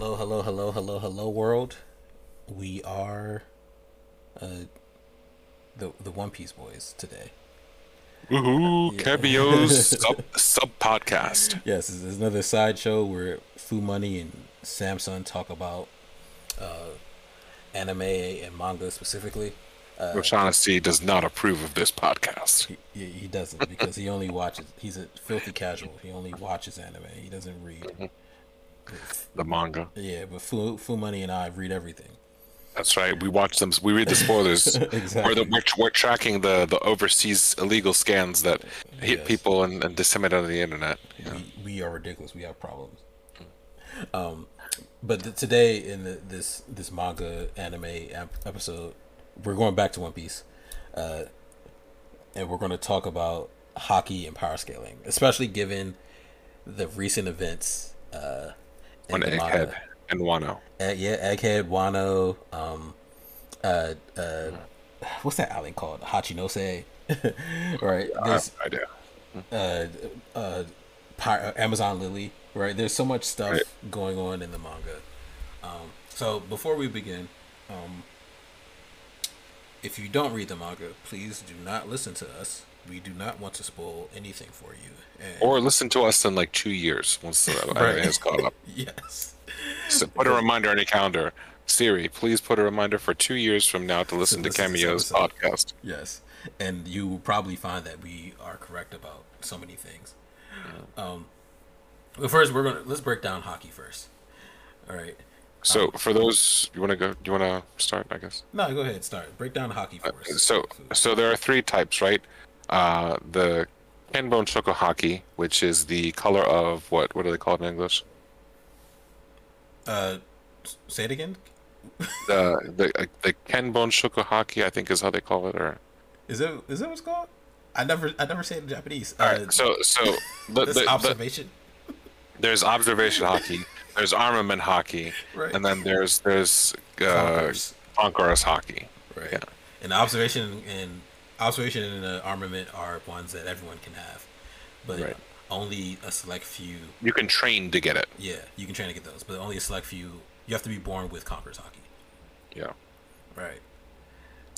Hello, hello, hello, hello, hello, world. We are uh, the the One Piece boys today. Woohoo! Cameos sub, sub podcast. Yes, this is another sideshow where Fu Money and Samson talk about uh, anime and manga specifically. Uh, Which honesty does not approve of this podcast. he, he doesn't because he only watches. He's a filthy casual. He only watches anime. He doesn't read. The manga. Yeah, but Fu, Fu Money and I read everything. That's right. We watch them. We read the spoilers. Exactly. We're, the, we're, we're tracking the, the overseas illegal scans that hit Yes. people and, and disseminate on the internet. Yeah. we, we are ridiculous. We have problems. Um, but th- today in the, this this manga anime ep- episode, we're going back to One Piece, uh, and we're going to talk about Haki and power scaling, especially given the recent events. Uh, in On Egghead and Wano. Uh, yeah, Egghead, Wano, um, uh, uh, what's that island called? Hachinose, right? I There's no idea. uh, uh, uh, Amazon Lily, right? There's so much stuff Right. going on in the manga. Um, so before we begin, um, if you don't read the manga, please do not listen to us. We do not want to spoil anything for you. And, Or listen to us in like two years once the Right. is caught up. yes, So put a reminder on your calendar. Siri, please put a reminder for two years from now to listen to Cameo's podcast. yes, and you will probably find that we are correct about so many things. Um, but first, we're gonna let's break down Haki first. All right. So for those, you want to go? Do you want to start? I guess. No, go ahead. Start. Break down Haki for us. Uh, So, so there are three types, right? Uh, the Kenbone Shoko Haki, which is the color of what? What do they call it in English? Uh, say it again. The the uh, the Kenbone Shoko Haki, I think is how they call it. Or Is that is that what's called? I never I never say it in Japanese. Uh, all right. So so the, this the, the, observation. there's observation Haki, there's armament Haki, Right. and then there's there's uh, Conquerors. conquerors Haki. right. yeah. And the observation and observation and the armament are ones that everyone can have, but Right. only a select few. You can train to get it. Yeah, you can train to get those, but only a select few. You have to be born with conquerors Haki. Yeah, Right.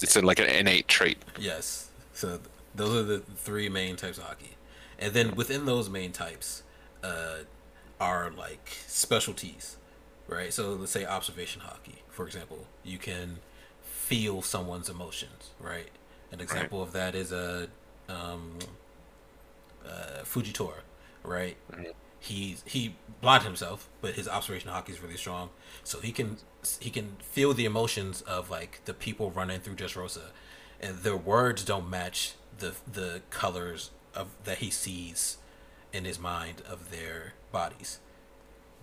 it's in like an innate trait. Yes. So th- those are the three main types of Haki, and then within those main types, uh, are like specialties, right? So let's say observation Haki, for example, you can feel someone's emotions, right? An example of that is a um, uh, Fujitora, right? He he blinded himself, but his observation Haki is really strong, so he can he can feel the emotions of like the people running through Dressrosa, and their words don't match the the colors of that he sees in his mind of their bodies,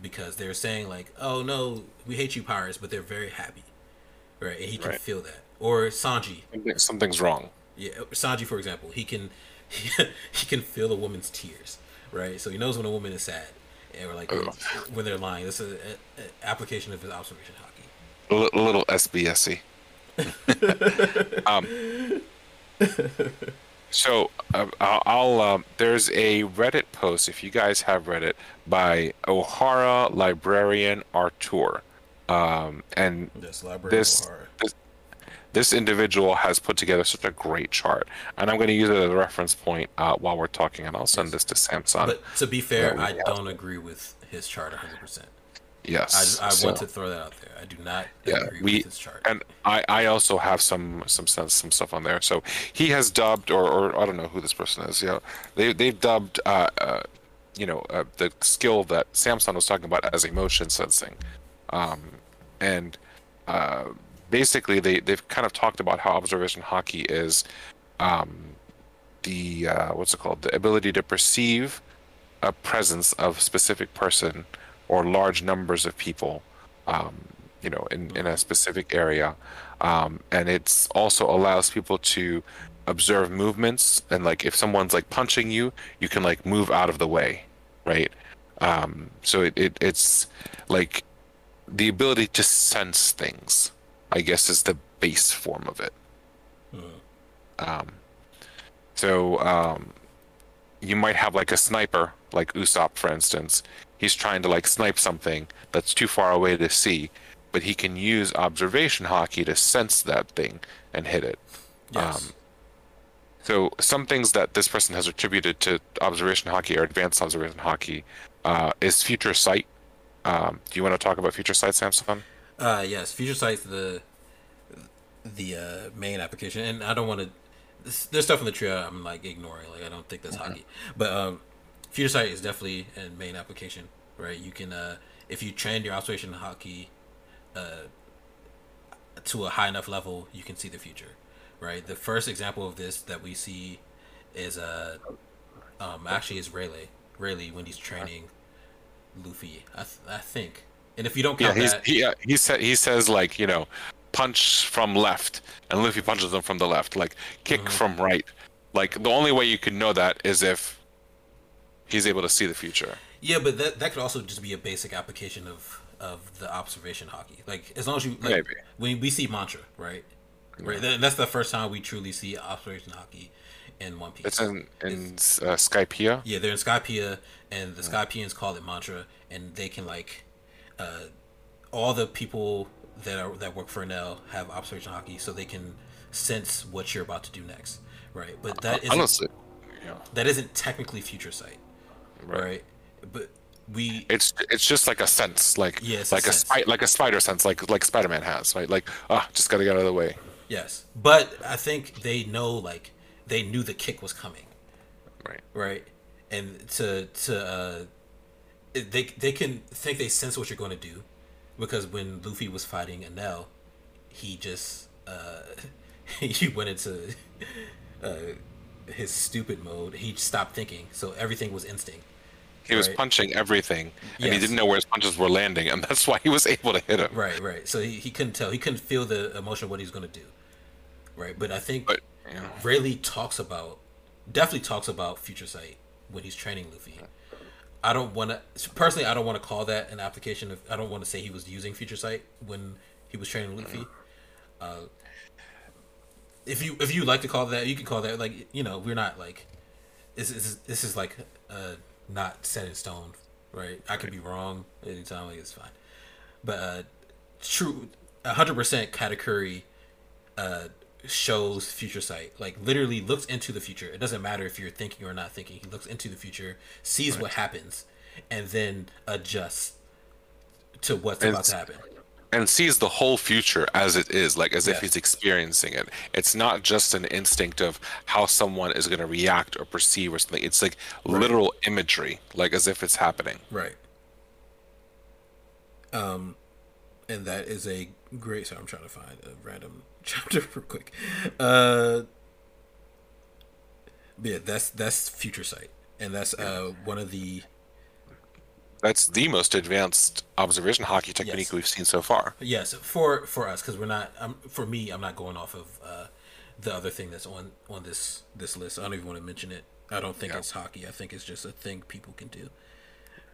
because they're saying like, "Oh no, we hate you pirates," but they're very happy, right? And he can Right. feel that. Or Sanji, Something's wrong. yeah, Sanji, for example, he can he, he can feel a woman's tears, right? So he knows when a woman is sad, or like when, Ugh. when they're lying. This is an application of his observation Haki. A little SBSy. um, so uh, I'll, I'll um, there's a Reddit post if you guys have Reddit by O'Hara librarian Artur, um, and this, horror. this this individual has put together such a great chart, and I'm going to use it as a reference point uh, while we're talking, and I'll send this to Samson. But to be fair, I have- don't agree with his chart 100. percent I, yes, I so- want to throw that out there. I do not Yeah, agree we with his chart. and I, I also have some some sense some stuff on there. So he has dubbed, or, or I don't know who this person is. You know, they they've dubbed, uh, uh, you know, uh, the skill that Samsung was talking about as emotion sensing, um, and uh, basically they they've kind of talked about how observation Haki is, um, the uh, what's it called, the ability to perceive a presence of a specific person or large numbers of people um, you know in, in a specific area. Um, and it's also allows people to observe movements and like if someone's like punching you you can like move out of the way right? Um, so it, it it's like the ability to sense things i guess is the base form of it um, so um, you might have like a sniper like Usopp for instance he's trying to like snipe something that's too far away to see, but he can use observation Haki to sense that thing and hit it. Yes. Um, so some things that this person has attributed to observation Haki or advanced observation Haki uh, is future sight. Um, do you want to talk about future sight, Samson? Uh, yes, future sight's the the uh, main application, and I don't want to. There's stuff in the trio I'm like ignoring. Like I don't think that's Haki, but um, future sight is definitely a main application, right? You can uh, if you train your observation Haki uh, to a high enough level, you can see the future, right? The first example of this that we see is uh, um, actually is Rayleigh. Rayleigh when he's training Luffy, I, th- I think. And if you don't Yeah, count he's, that, he uh, he said he says like you know, punch from left, and Luffy punches him from the left, like kick Mm-hmm. from right. Like the only way you can know that is if he's able to see the future. Yeah, but that that could also just be a basic application of of the observation Haki. Like as long as you like Maybe. when we see mantra, right? Right. That- That's the first time we truly see observation Haki in One Piece. It's in in uh, Skypiea. yeah, they're in Skypiea, and the Skypieans call it mantra, and they can like, uh, all the people that are that work for Enel have observation Haki, so they can sense what you're about to do next, right? But that isn't Honestly, yeah, that isn't technically future sight, right. right? But we It's it's just like a sense, like Yeah, it's a like a, sense. spy, like a spider sense, like like Spider Man has, right? Like ah, just gotta get out of the way. Yes, but I think they know like they knew the kick was coming, Right. right? And to to uh, they they can think they sense what you're going to do, because when Luffy was fighting Enel, he just uh, he went into uh, his stupid mode. He stopped thinking, so everything was instinct. He was Right. punching everything, and he didn't know where his punches were landing, and that's why he was able to hit him. Right, right. So he, he couldn't tell. He couldn't feel the emotion of what he was going to do. Right, but I think But know, Rayleigh talks about definitely talks about future sight when he's training Luffy. I don't want to personally. I don't want to call that an application of. I don't want to say he was using future sight when he was training Luffy. Uh, if you if you like to call that, you can call that like you know we're not like this is this is like uh not set in stone, right? I could be wrong anytime. Like it's fine, but uh true, hundred percent. Katakuri uh shows future sight like literally looks into the future it doesn't matter if you're thinking or not thinking he looks into the future sees what happens and then adjusts to what's about to happen and sees the whole future as it is, like as Yeah. if he's experiencing it. It's not just an instinct of how someone is going to react or perceive or something. It's like literal imagery, like as if it's happening. right um and that is a great So i'm trying to find a random chapter real quick uh yeah that's that's future sight and that's uh one of the That's the most advanced observation Haki technique Yes. we've seen so far. Yes, for for us because we're not. Um, for me, I'm not going off of uh, the other thing that's on on this this list. I don't even want to mention it. I don't think Yeah. it's Haki. I think it's just a thing people can do.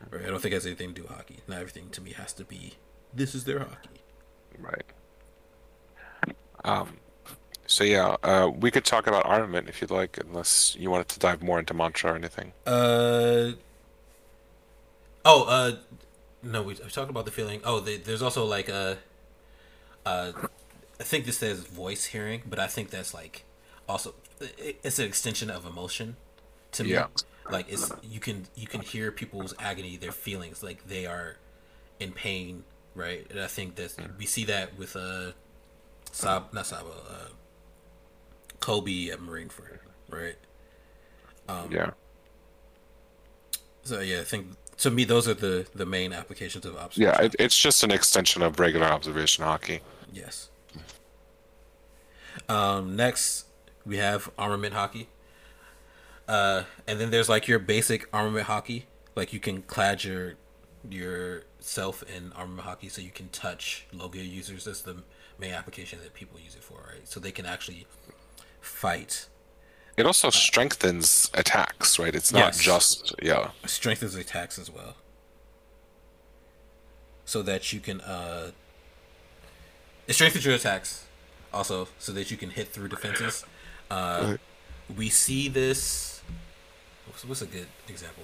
Right? I don't think it has anything to do with Haki. Not everything to me has to be. This is their Haki. Right. Um. So yeah, uh, we could talk about armament if you'd like, unless you wanted to dive more into mantra or anything. Uh. Oh, uh, no, we, we talked about the feeling. Oh, they, there's also like a, uh, I think this says voice hearing, but I think that's like also it's an extension of emotion to me. Yeah. Like it's you can you can hear people's agony, their feelings, like they are in pain, right? And I think that we see that with uh, Sab not Saba, uh, Koby at Marineford, right? Um, yeah. So yeah, I think to me those are the the main applications of observation. Yeah. It, it's just an extension of regular observation Haki. Yes. Um, next we have armament Haki. Uh, and then there's like your basic armament Haki. Like you can clad your your yourself in armament Haki so you can touch logia users. That's the main application that people use it for, right? So they can actually fight. It also strengthens attacks, right? It's not Yes. just yeah. strengthens attacks as well so that you can uh it strengthens your attacks also so that you can hit through defenses uh we see this what's, what's a good example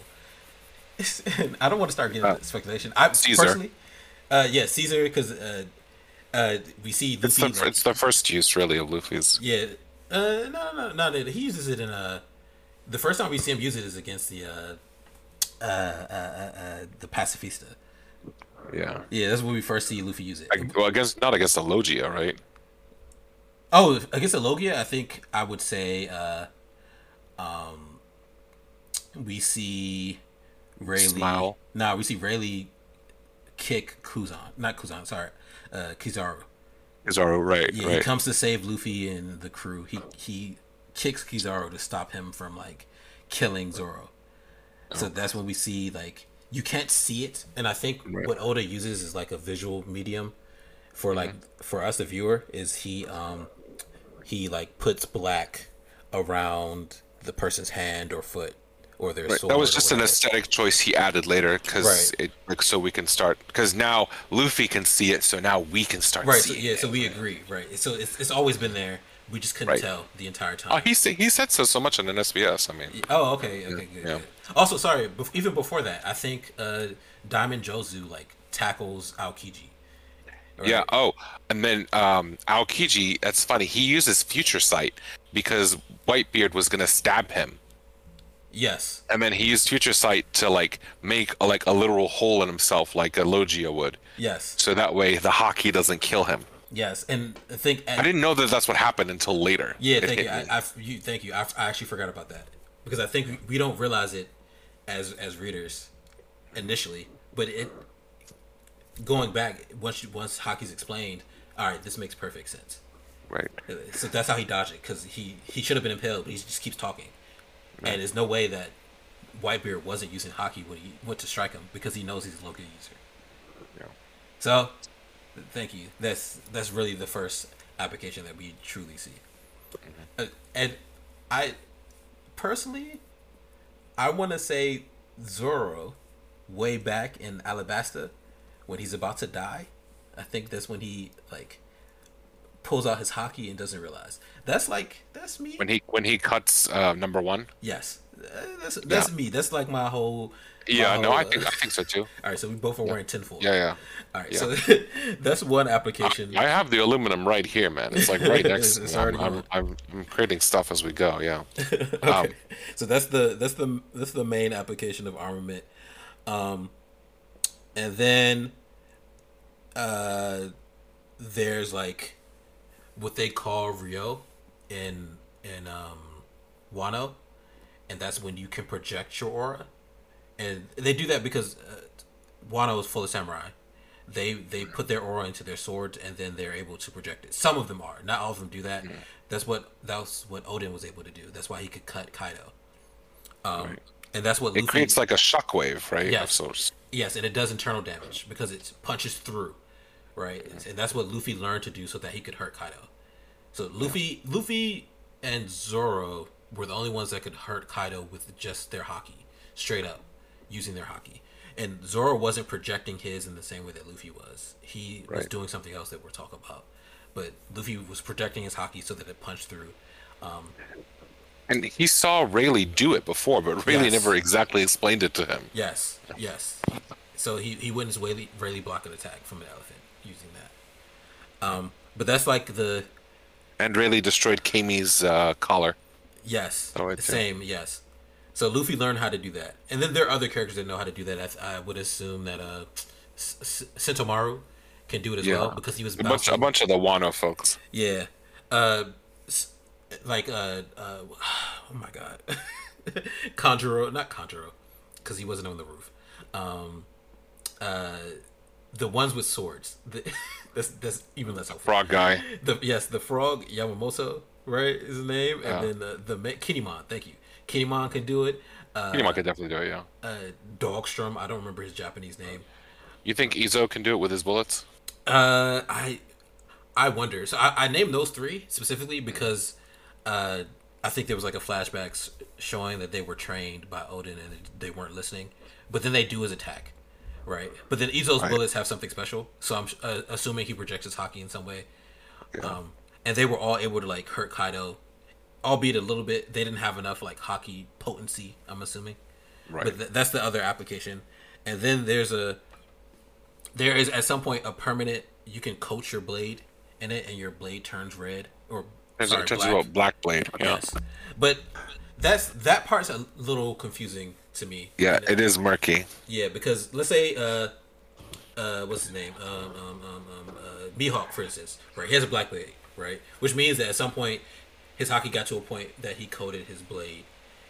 I don't want to start getting Uh, speculation. I Caesar. personally, uh, yeah, Caesar, because uh, uh, we see It's the like- it's the first use really of Luffy's. yeah, uh, no, no, no, no. He uses it in uh, the first time we see him use it is against the uh, uh, uh, uh, uh the pacifista. Yeah. Yeah, that's when we first see Luffy use it. I, well, against not against the Logia, right? Oh, against the Logia, I think I would say uh, um, we see Rayleigh. Smile. Nah, we see Rayleigh kick Kuzan, not Kuzan. Sorry, uh, Kizaru. Kizaru, right, Yeah, he comes to save Luffy and the crew. He he kicks Kizaru to stop him from like killing Zoro. So that's when we see like you can't see it, and I think Right. what Oda uses is like a visual medium for like for us the viewer is he um he like puts black around the person's hand or foot or their Right. That was just an aesthetic choice he added later because Right. it like so we can start because now Luffy can see it, so now we can start Right. So, yeah. it. So we agree. Right. So it's it's always been there. We just couldn't Right. tell the entire time. Oh, he sa- he said so so much in an SBS. I mean, Oh, okay, okay, good, yeah. good. Also, sorry, bef- even before that, I think uh, Diamond Jozu like tackles Aokiji. Right? yeah. Oh, and then um, Aokiji. That's funny. He uses Future Sight because Whitebeard was gonna stab him, Yes. and then he used Future Sight to like make a, like a literal hole in himself, like a Logia would, Yes. so that way the Haki doesn't kill him. Yes. And I think. I didn't know that that's what happened until later. Yeah. Thank you. I. I, you. Thank you. I, I actually forgot about that because I think we, we don't realize it as as readers initially, but it going back once you, once Haki's explained. All right, this makes perfect sense. right. So that's how he dodged it because he he should have been impaled, but he just keeps talking. And there's no way that Whitebeard wasn't using Haki when he went to strike him because he knows he's a logia user. Yeah. So, thank you. That's that's really the first application that we truly see. Uh, and I personally, I want to say Zoro, way back in Alabasta, when he's about to die. I think that's when he like pulls out his Haki and doesn't realize. That's like that's me. When he when he cuts uh, number one. yes, that's that's me. That's like my whole. Yeah, my no, I think I think so too. All right, so we both are wearing tinfoil. Yeah, yeah. All right, yeah. so that's one application. I have the aluminum right here, man. It's like right next to It's me. I'm, I'm. I'm, I'm creating stuff as we go. Yeah. okay. Um, so that's the that's the that's the main application of armament. Um, and then uh, there's like what they call Rio in in um, Wano, and that's when you can project your aura, and they do that because uh, Wano is full of samurai. They they put their aura into their swords and then they're able to project it. Some of them are, not all of them do that. That's what that's what Oden was able to do. That's why he could cut Kaido. Um, Right. and that's what It Luffy. creates like a shockwave, right? Yes. Of sorts. Yes, and it does internal damage because it punches through, right? And that's what Luffy learned to do so that he could hurt Kaido. So Luffy, Luffy, and Zoro were the only ones that could hurt Kaido with just their Haki, straight up, using their Haki. And Zoro wasn't projecting his in the same way that Luffy was. He was doing something else that we're talking about. But Luffy was projecting his Haki so that it punched through. And he saw Rayleigh do it before, but Rayleigh Yes. never exactly explained it to him. Yes, yes. So he he witnessed Rayleigh, Rayleigh block an attack from an elephant using that. Um, but that's like the And really destroyed Kami's uh, collar. yes, Oh, same yes. So Luffy learned how to do that, and then there are other characters that know how to do that. I, I would assume that uh, S- Sentomaru can do it as Yeah. well because he was A bunch, a bunch of the Wano folks. Yeah. Uh, like uh, uh, oh my god, Kanjuro, not Kanjuro, because he wasn't on the roof. Um, uh, the ones with swords. The, that's that's even less helpful. Frog guy. The yes, the frog Yamamoto, right, is his name, Yeah. and then the the Kinemon. Thank you. Kinemon can do it. Uh, Kinemon could definitely do it, yeah. uh, Dogstorm. I don't remember his Japanese name. You think Izo can do it with his bullets? Uh, I I wonder. So I, I named those three specifically because uh, I think there was like a flashback showing that they were trained by Oden and they weren't listening. But then they do his attack, right? But then Izo's Right. bullets have something special, so I'm uh, assuming he projects his Haki in some way. Yeah. Um, and they were all able to like hurt Kaido, albeit a little bit. They didn't have enough like Haki potency. I'm assuming. Right. But th- that's the other application, and then there's a there is at some point a permanent you can coat your blade in it, and your blade turns red or Turns, sorry, black. black blade. Yeah. Yes, but that's that part's a little confusing to me. Yeah, it is murky. yeah, because let's say uh uh what's his name? Um um um, um uh Mihawk for instance, right? He has a black blade, right? Which means that at some point his Haki got to a point that he coated his blade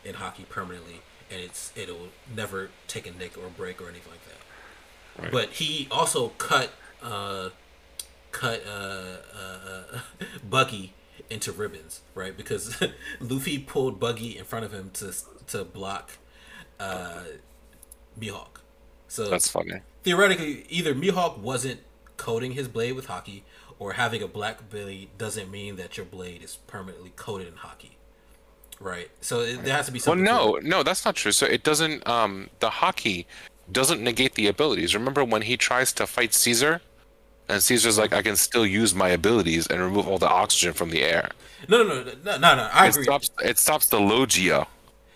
in Haki permanently and it's it'll never take a nick or a break or anything like that. Right. But he also cut uh cut uh, uh, uh Buggy into ribbons, right? Because Luffy pulled Buggy in front of him to to block uh Mihawk. So That's funny. theoretically, either Mihawk wasn't coating his blade with Haki, or having a black blade doesn't mean that your blade is permanently coated in Haki, right? So it, there has to be Well, something. to no, no, that's not true. So it doesn't. Um, the Haki doesn't negate the abilities. Remember when he tries to fight Caesar, and Caesar's like, "I can still use my abilities and remove all the oxygen from the air." no, no, no, no, no, no. I It agree. stops. It stops the logia,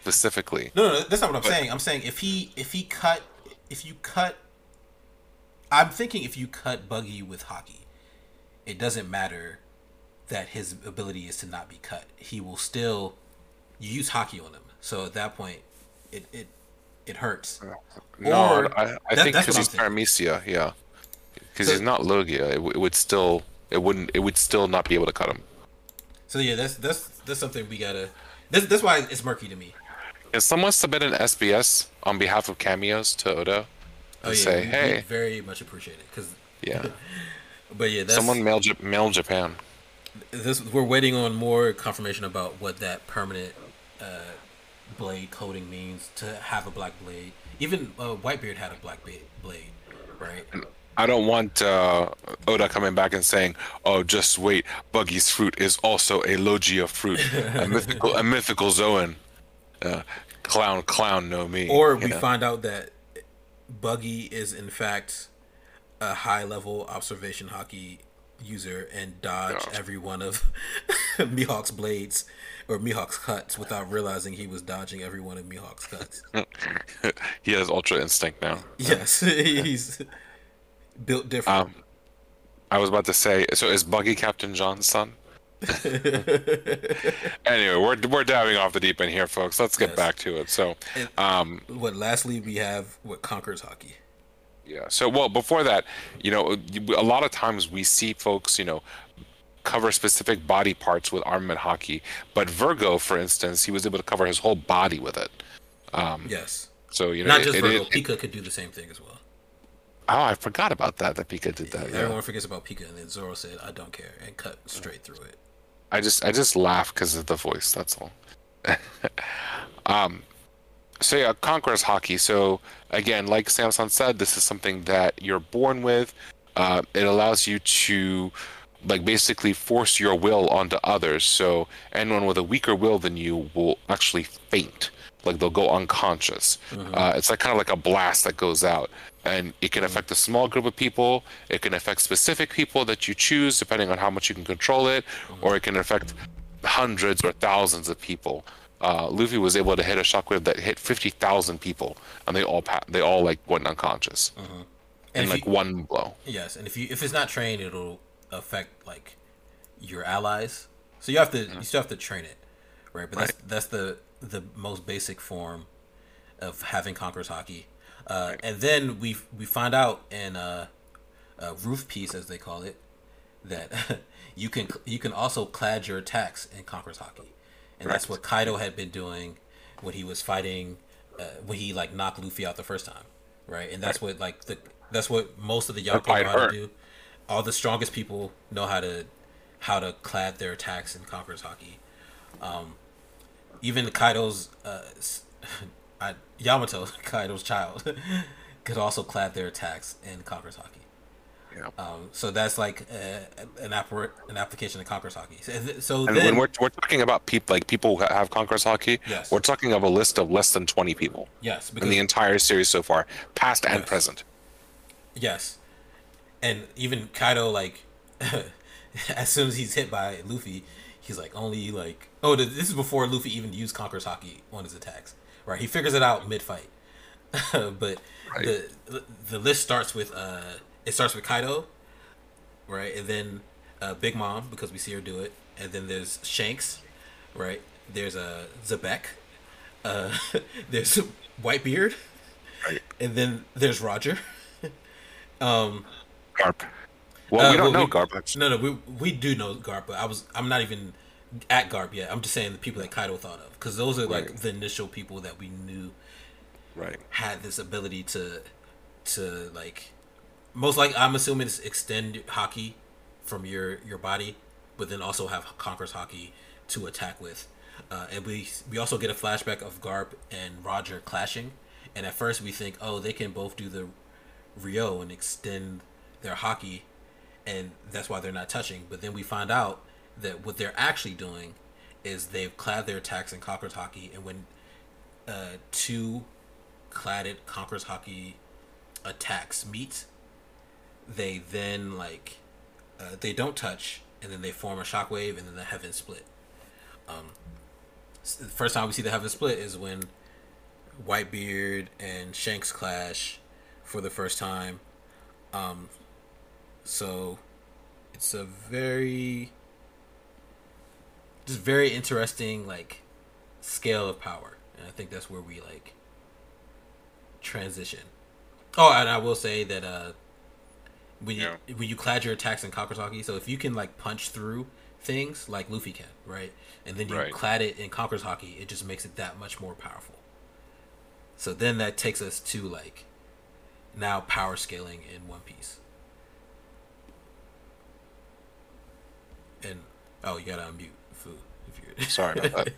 specifically. No, no, that's not what I'm saying. I'm saying if he if he cut if you cut I'm thinking if you cut Buggy with Haki, it doesn't matter that his ability is to not be cut. He will still you use Haki on him. So at that point it it it hurts. No, Or- I, I that- think because he's I'm paramecia, yeah. Because So- he's not logia, it, it would still, it wouldn't, it would still not be able to cut him. So yeah, that's that's that's something we gotta that's that's why it's murky to me. Can someone submit an SBS on behalf of cameos to Oda and Oh yeah, say, we, we "Hey, very much appreciate it because yeah, but yeah, that's someone mail, mail Japan." this we're waiting on more confirmation about what that permanent uh, blade coating means to have a black blade. Even uh, Whitebeard had a black blade, right? I don't want uh, Oda coming back and saying, "Oh, just wait, Buggy's fruit is also a logia fruit, a mythical, a mythical Zoan." Uh, clown, clown, no me. Or we know? find out that Buggy is in fact a high level observation Haki user and dodge Yeah. every one of Mihawk's blades or Mihawk's cuts without realizing he was dodging every one of Mihawk's cuts. he has ultra instinct now. yes, he's built different. Um, I was about to say, so is Buggy Captain John's son? anyway, we're we're diving off the deep end here, folks. Let's get Yes. back to it. So, And- um, what lastly we have what conquers Haki. yeah. So, well, before that, you know, a lot of times we see folks, you know, cover specific body parts with armament Haki, but Vergo, for instance, he was able to cover his whole body with it. Yes. So, you know, Not it- just it- Vergo, it- Pika could do the same thing as well. oh, I forgot about that. That Pika did that. Yeah. Everyone forgets about Pika and then Zoro said, I don't care and cut straight through it. I just I just laugh because of the voice. That's all. um, so yeah, Conqueror's Haki. So again, like Samson said, this is something that you're born with. Uh, it allows you to like basically force your will onto others. So anyone with a weaker will than you will actually faint. Like they'll go unconscious. Uh, it's like kind of like a blast that goes out, and it can affect a small group of people. It can affect specific people that you choose, depending on how much you can control it, or it can affect hundreds or thousands of people. Uh, Luffy was able to hit a shockwave that hit fifty thousand people, and they all pa- they all like went unconscious And in like you- one blow. Yes, and if you if it's not trained, it'll affect like your allies. So you have to you still have to train it, right? But that's that's the the most basic form of having conquerors Haki. Uh, And then we we find out in a, uh, roof piece as they call it that you can you can also clad your attacks in conquerors Haki, and that's what Kaido had been doing when he was fighting uh, when he like knocked Luffy out the first time, right? And that's what like the that's what most of the fight know how to do. All the strongest people know how to how to clad their attacks in conquerors Haki. Um, even Kaido's uh, I, Yamato, Kaido's child, could also clad their attacks in conquerors Haki. Yeah. Um, so that's like uh, an appar- an application of conquerors Haki. So, so And then, when we're, we're talking about people like people who have Conqueror's Haki, Yes. we're talking of a list of less than twenty people yes, in the entire series so far, past and Yes. present. Yes, and even Kaido like, as soon as he's hit by Luffy, he's like only like oh this is before Luffy even used Conqueror's Haki on his attacks. Right, he figures it out mid fight. but Right. the the list starts with uh, it starts with Kaido, right, and then uh, Big Mom because we see her do it, and then there's Shanks, right. There's a uh, Xebec, uh, there's Whitebeard, Right. and then there's Roger. um, Garp. Well, uh, we don't well, know Garp. No, no, we we do know Garp, but I was I'm not even at Garp yet. I'm just saying the people that Kaido thought of because those are like Right. the initial people that we knew Right. had this ability to to like most like I'm assuming it's extend Haki from your your body, but then also have Conqueror's Haki to attack with. Uh, and we we also get a flashback of Garp and Roger clashing, and at first we think, oh, they can both do the Rio and extend their Haki, and that's why they're not touching. But then we find out that what they're actually doing is they've clad their attacks in Conqueror's Haki, and when uh, two cladded Conqueror's Haki attacks meet, they then like uh, they don't touch, and then they form a shockwave, and then the heavens split. Um, the first time we see the heavens split is when Whitebeard and Shanks clash for the first time. Um, so it's a very just very interesting like scale of power, and I think that's where we like transition. Oh, and I will say that uh, when you Yeah. when you clad your attacks in Kakusaki, so if you can like punch through things like Luffy can, right, and then you Right. clad it in Conqueror's Haki, it just makes it that much more powerful. So then that takes us to like now power scaling in One Piece. And oh, you gotta unmute Fu if you're Sorry about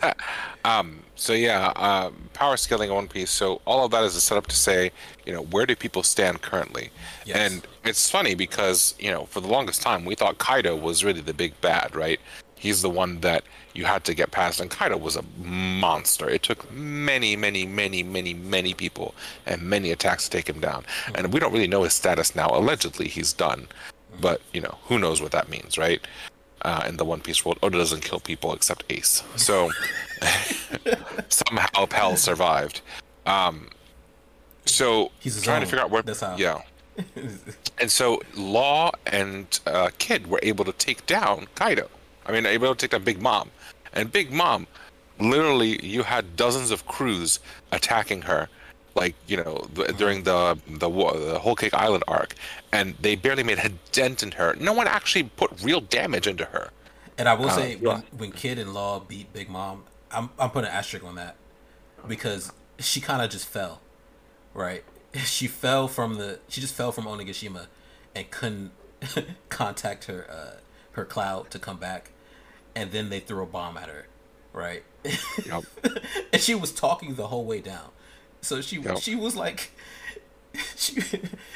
that. Um, so yeah, um, power scaling One Piece. So all of that is a setup to say, you know, where do people stand currently? Yes. And it's funny because you know, for the longest time, we thought Kaido was really the big bad, right? He's the one that you had to get past, and Kaido was a monster. It took many, many, many, many, many people and many attacks to take him down. And we don't really know his status now. Allegedly, he's done, but you know, who knows what that means, right? Uh, in the One Piece world. Oda doesn't kill people except Ace. So somehow Pell survived. Um, so He's trying own. to figure out where. That's how. Yeah. And so Law and uh, Kid were able to take down Kaido. I mean, able to take down Big Mom. And Big Mom, literally, you had dozens of crews attacking her, like you know, th- during the the the Whole Cake Island arc, and they barely made a dent in her. No one actually put real damage into her. And I will Uh, say yeah. when when Kid and Law beat Big Mom, I'm I'm putting an asterisk on that because she kind of just fell, right? She fell from the she just fell from Onigashima and couldn't contact her uh, her cloud to come back, and then they threw a bomb at her, right? Yup. and she was talking the whole way down, so she Yep. she was like, she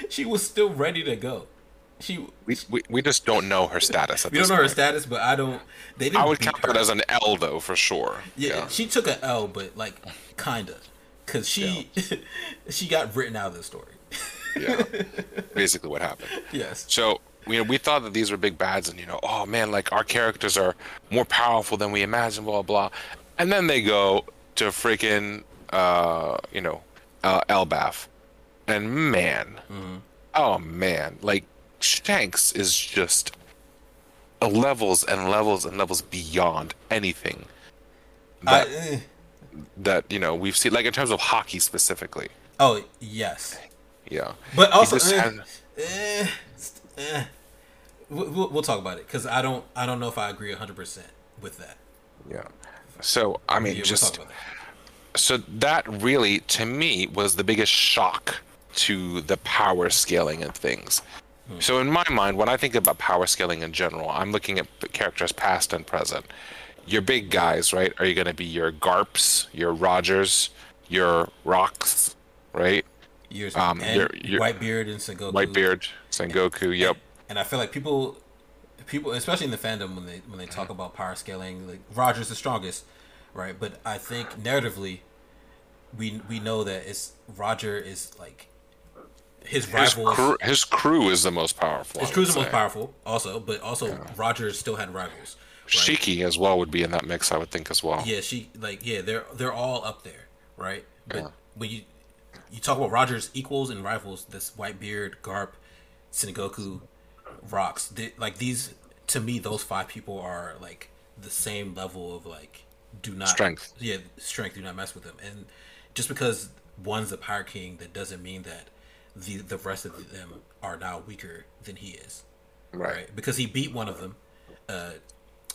she was still ready to go. She We, we, we just don't know her status. At we this don't know her status, but I don't. They didn't I would count her. that as an L though, for sure. Yeah, she took an L, but like kinda, cause she she got written out of the story. yeah. Basically, what happened. yes. So you know, we thought that these were big bads, and you know, oh man, like our characters are more powerful than we imagined, blah blah. And then they go to freaking, uh, you know, uh, Elbaph, and man, oh man, like Shanks is just levels and levels and levels beyond anything that, eh. that you know we've seen, like in terms of Haki specifically. oh yes, Yeah, but also had-. We- We'll, we'll talk about it because I don't I don't know if I agree hundred percent with that. yeah. So I mean, Yeah, we'll just that. So that really to me was the biggest shock to the power scaling of things. So in my mind when i think about power scaling in general i'm looking at characters past and present. Your big guys right are you going to be your garps your rogers your rocks right? Years Um, and you're- Whitebeard and Sengoku. whitebeard sengoku yep. And I feel like people, people, especially in the fandom, when they when they talk about power scaling, like Roger's the strongest, right? But I think narratively, we we know that it's Roger is like his his rivals. crew, his crew is the most powerful his crew is the most powerful, also, but also Roger still had rivals. Right? shiki as well would be in that mix i would think as well Yeah, she like yeah, they're they're all up there, right? But Yeah. when you you talk about Roger's equals and rivals. This Whitebeard, Garp, Sengoku, Rocks. They, like these, to me, those five people are like the same level of like do not Strength. Yeah, strength. Do not mess with them. And just because one's the power King, that doesn't mean that the the rest of them are now weaker than he is. Right. Because he beat one of them. Uh,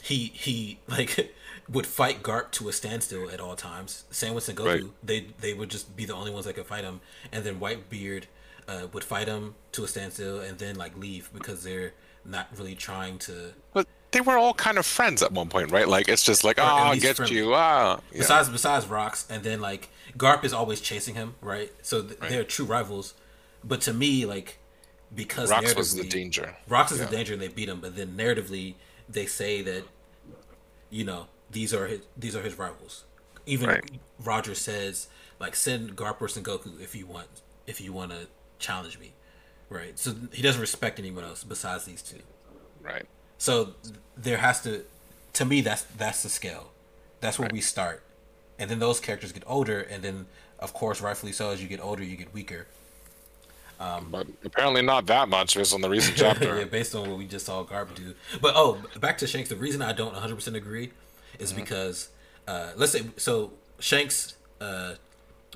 he he like would fight Garp to a standstill at all times. Same with Sengoku. Right. They they would just be the only ones that could fight him. And then Whitebeard uh, would fight him to a standstill and then like leave because they're not really trying to. But they were all kind of friends at one point, right? Like it's just like, oh, I get you. Ah, yeah. Besides besides Rocks, and then like Garp is always chasing him, right? So th- they're true rivals. But to me, like because Rocks was the danger. Rocks is Yeah. the danger, and they beat him. But then narratively, they say that you know these are his these are his rivals. Even Right. Roger says like send Garp or Goku if you want if you want to challenge me, right? So he doesn't respect anyone else besides these two. Right. So there has to, to me, that's that's the scale. That's where we start, and then those characters get older, and then of course, rightfully so, as you get older, you get weaker. But apparently not that much based on the recent chapter. yeah, based on what we just saw Garp do. But oh, back to Shanks. The reason I don't 100 percent agree is Mm-hmm. because uh, let's say so Shanks. Uh,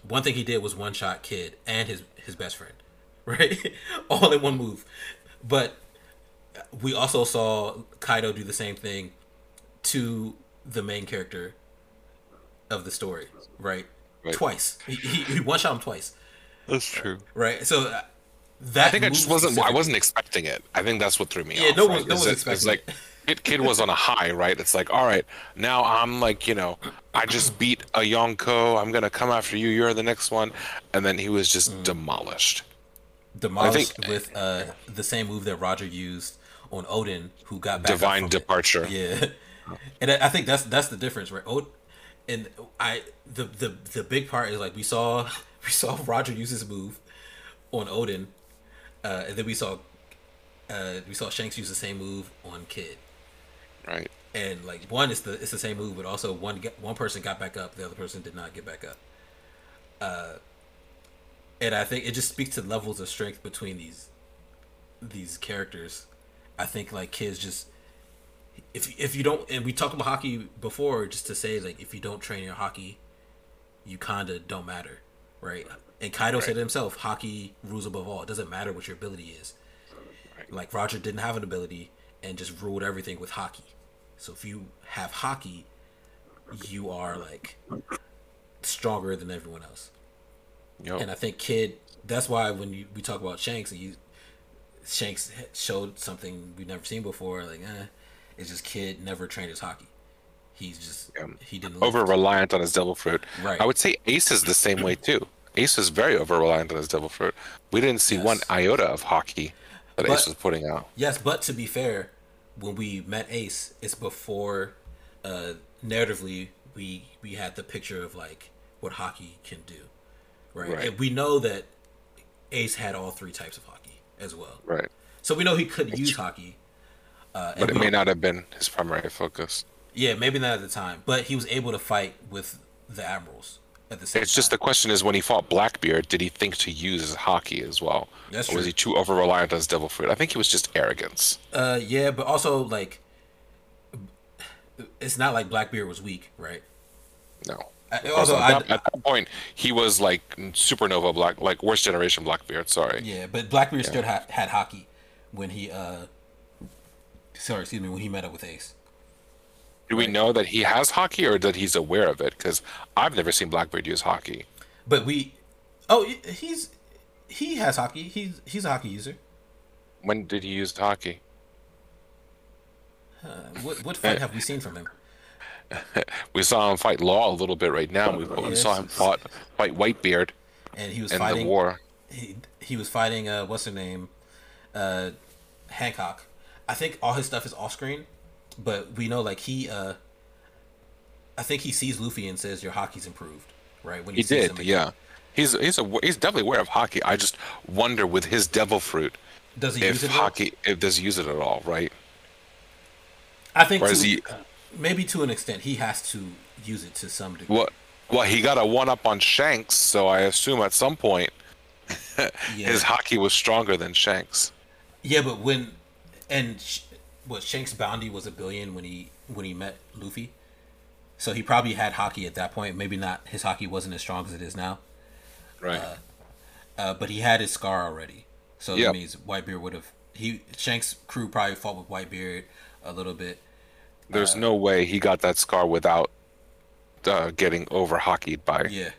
one thing he did was one shot Kid and his his best friend, right? All in one move. But we also saw Kaido do the same thing to the main character of the story, right? Right. Twice. He, he, he one shot him twice, That's true. right? So uh, that I think I just wasn't. I wasn't expecting it. I think that's what threw me Yeah, off. no right? one- no Is one's it- It's like kid, kid was on a high, right? It's like, all right, now I'm like, you know, I just beat a Yonko. I'm gonna come after you. You're the next one, and then he was just Mm. demolished. demolished think- with uh, the same move that Roger used on Oden, who got back Divine from it. departure. Yeah, and I I think that's that's the difference, right? Od- and I the the the big part is like we saw we saw Roger use his move on Oden, uh, and then we saw uh, we saw Shanks use the same move on Kid, Right. and like one is the it's the same move, but also one one person got back up, the other person did not get back up. Uh, and I think it just speaks to levels of strength between these these characters. I think like kids just if if you don't and we talked about Haki before just to say like if you don't train your Haki, you kinda don't matter, right? And Kaido said it himself, Haki rules above all. It doesn't matter what your ability is. Like Roger didn't have an ability and just ruled everything with Haki. So if you have Haki, you are like stronger than everyone else. Yo. And I think Kid. That's why when you, we talk about Shanks, and you Shanks showed something we've never seen before. Like, eh, it's just Kid never trained his Haki. He's just Yeah. he didn't over reliant on his devil fruit. Right. I would say Ace is the same way too. Ace is very over reliant on his devil fruit. We didn't see one iota of Haki that But- Ace was putting out. Yes, but to be fair, when we met Ace, it's before uh, narratively we we had the picture of like what Haki can do, right? Right. And we know that Ace had all three types of hockey as well, Right. so we know he could use Haki. Uh, But it may don't- have been his primary focus. Yeah, maybe not at the time, but he was able to fight with the admirals at the same It's just the question is when he fought Blackbeard, did he think to use his Haki as well? That's or was he too over reliant on his devil fruit? I think it was just arrogance. uh, yeah, but also like it's not like Blackbeard was weak, right? No. Also, at, that, at that point, he was like supernova black, like worst generation Blackbeard. Sorry. yeah, but Blackbeard still had, had Haki when he uh, sorry, excuse me, when he met up with Ace. Do we know that he has Haki or that he's aware of it? Because I've never seen Blackbeard use Haki. But we, oh, he's he has Haki. He's he's a Haki user. When did he use Haki? Uh, what what fight have we seen from him? We saw him fight Law a little bit right now. We, we saw him fought, fight Whitebeard And he was in fighting the war. He, he was fighting uh what's her name, uh, Hancock. I think all his stuff is off screen, but we know like he uh, I think he sees Luffy and says your Haki's improved, right? When He sees did, him yeah. He's he's a, he's definitely aware of Haki. I just wonder with his devil fruit Does he if use it? at Haki if does he use it at all, right? I think Or is to, he- maybe to an extent he has to use it to some degree. Well, Well, he got a one up on Shanks, so I assume at some point Yeah. his Haki was stronger than Shanks. Yeah, but when and what Shanks' bounty was a billion when he when he met Luffy, so he probably had Haki at that point. Maybe not. His Haki wasn't as strong as it is now, Right. uh, but he had his scar already. So Yeah. that means Whitebeard would have he Shanks' crew probably fought with Whitebeard a little bit. There's no way he got that scar without uh, getting over hockeyed by. Yeah,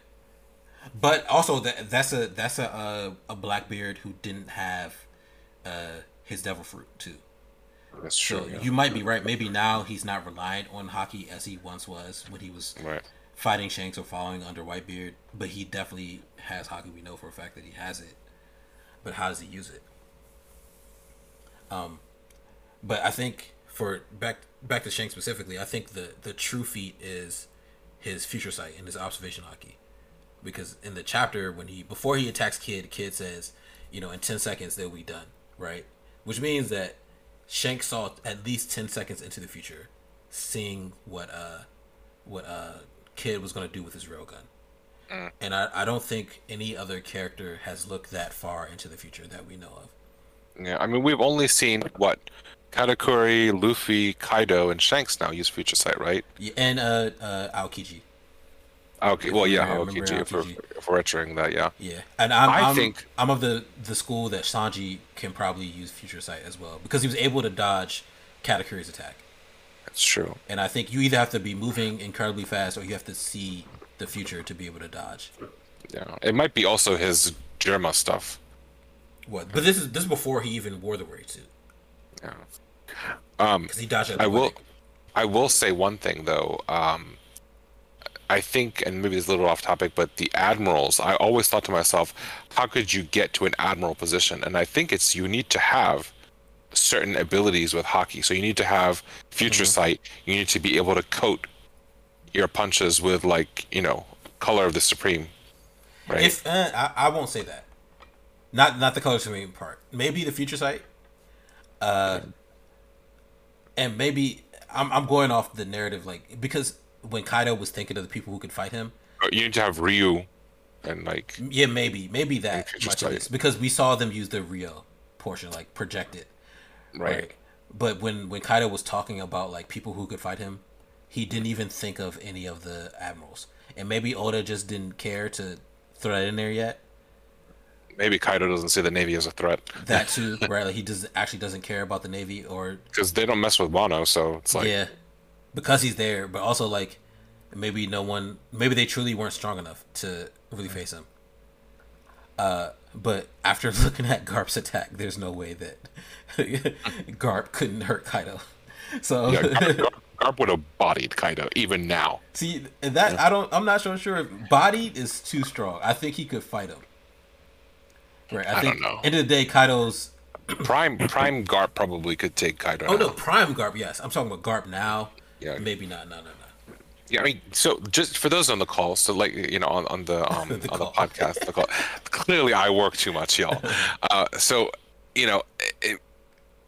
but also that that's a that's a uh, a Blackbeard who didn't have uh, his Devil Fruit too. That's So true. yeah. you might be right. Maybe now he's not reliant on Haki as he once was when he was Right. fighting Shanks or following under Whitebeard. But he definitely has Haki. We know for a fact that he has it. But how does he use it? Um, but I think for back back to Shank specifically, I think the the true feat is his future sight and his observation Haki. Because in the chapter when he before he attacks Kid, Kid says, you know, in ten seconds they'll be done, right? Which means that Shank saw at least ten seconds into the future, seeing what uh what uh Kid was gonna do with his railgun. And I, I don't think any other character has looked that far into the future that we know of. Yeah. I mean, we've only seen what Katakuri, Luffy, Kaido, and Shanks now use Future Sight, right? Yeah, and uh uh Aokiji. Okay. Well, yeah. Aokiji, if Aokiji. if we're entering that, yeah. Yeah, and I'm, I I'm, think- I'm of the the school that Sanji can probably use Future Sight as well because he was able to dodge Katakuri's attack. That's true. And I think you either have to be moving incredibly fast or you have to see the future to be able to dodge. Yeah. It might be also his Germa stuff. What? But this is this is before he even wore the Ray suit Yeah. Um, he dodged. I will. I will say one thing though. Um, I think, and maybe it's a little off topic, but the admirals. I always thought to myself, how could you get to an admiral position? And I think it's you need to have certain abilities with Haki. So you need to have future sight. You need to be able to coat your punches with like you know color of the supreme. Right. If uh, I, I won't say that, not not the color of the supreme part. Maybe the future sight. Uh, and maybe I'm I'm going off the narrative like because when Kaido was thinking of the people who could fight him, you need to have Ryu, and like yeah, maybe maybe that much of this because we saw them use the Rio portion like project it, right. But when when Kaido was talking about like people who could fight him, he didn't even think of any of the admirals, and maybe Oda just didn't care to throw that in there yet. Maybe Kaido doesn't see the navy as a threat That too, right? Like he does actually doesn't care about the navy, or because they don't mess with Wano. So it's like yeah, because he's there. But also like maybe no one, maybe they truly weren't strong enough to really face him. Uh, but after looking at Garp's attack, there's no way that Garp couldn't hurt Kaido. So yeah, Garp, Garp, Garp would have bodied Kaido even now. see that I don't, I'm not so sure if body is too strong. I think he could fight him. Right, I, I think don't know. end of the day, Kaido's Prime Prime Garp probably could take Kaido. oh now. no, Prime Garp. Yes, I'm talking about Garp now. Yeah. maybe not. No, no, no. Yeah, I mean, so just for those on the call, so like you know, on, on the um The on the podcast, the call. Clearly, I work too much, y'all. Uh, so you know, it,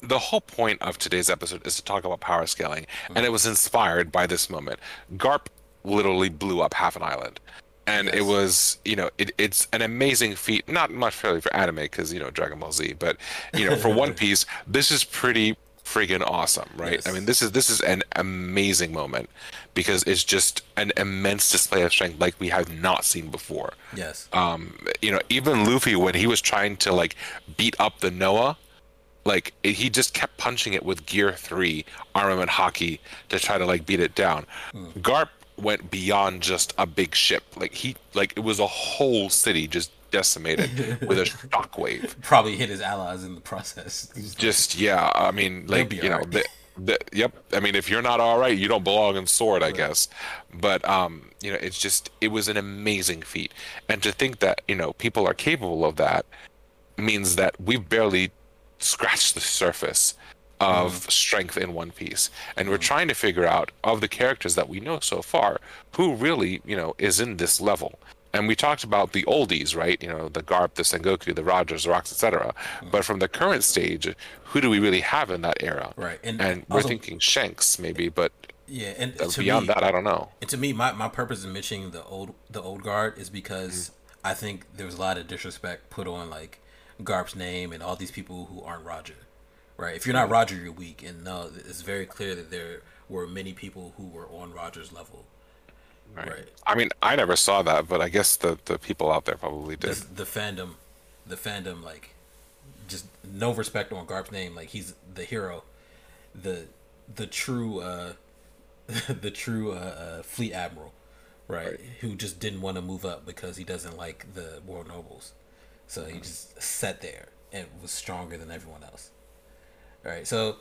the whole point of today's episode is to talk about power scaling, and it was inspired by this moment. Garp literally blew up half an island. And it was, you know, it, it's an amazing feat. Not much fairly for anime because you know Dragon Ball Z, but you know, for One Piece, this is pretty friggin' awesome, right? Yes. I mean, this is this is an amazing moment because it's just an immense display of strength like we have not seen before. Yes. Um, you know, even Luffy when he was trying to like beat up the Noah, like it- he just kept punching it with Gear Three armament Haki to try to like beat it down. Garp went beyond just a big ship. Like he like it was a whole city just decimated with a shockwave. Probably hit his allies in the process. Just yeah, I mean, like you know, alright. the, the, yep. I mean, if you're not all right, you don't belong in Sword, I guess. But um, you know, it's just it was an amazing feat, and to think that you know people are capable of that means that we've barely scratched the surface of mm-hmm. strength in One Piece, and we're trying to figure out of the characters that we know so far who really you know is in this level. And we talked about the oldies, right? You know, the Garp, the Sengoku, the Rogers, the Rocks, etc. Mm-hmm. But from the current stage, who do we really have in that era? Right, and And, we're also- thinking Shanks, maybe, but Yeah, and Uh, to Beyond me, that, I don't know. And to me, my, my purpose in mentioning the old the old guard is because mm-hmm. I think there was a lot of disrespect put on like Garp's name and all these people who aren't Roger, right? If you're not Roger, you're weak. And no, it's very clear that there were many people who were on Roger's level. Right. Right. I mean, I never saw that, but I guess the, the people out there probably did. The, the fandom, the fandom, like just no respect on Garp's name. Like he's the hero, the the true uh the true uh, uh, fleet admiral, right? Right. Who just didn't want to move up because he doesn't like the world nobles, so he just sat there and was stronger than everyone else. Right. So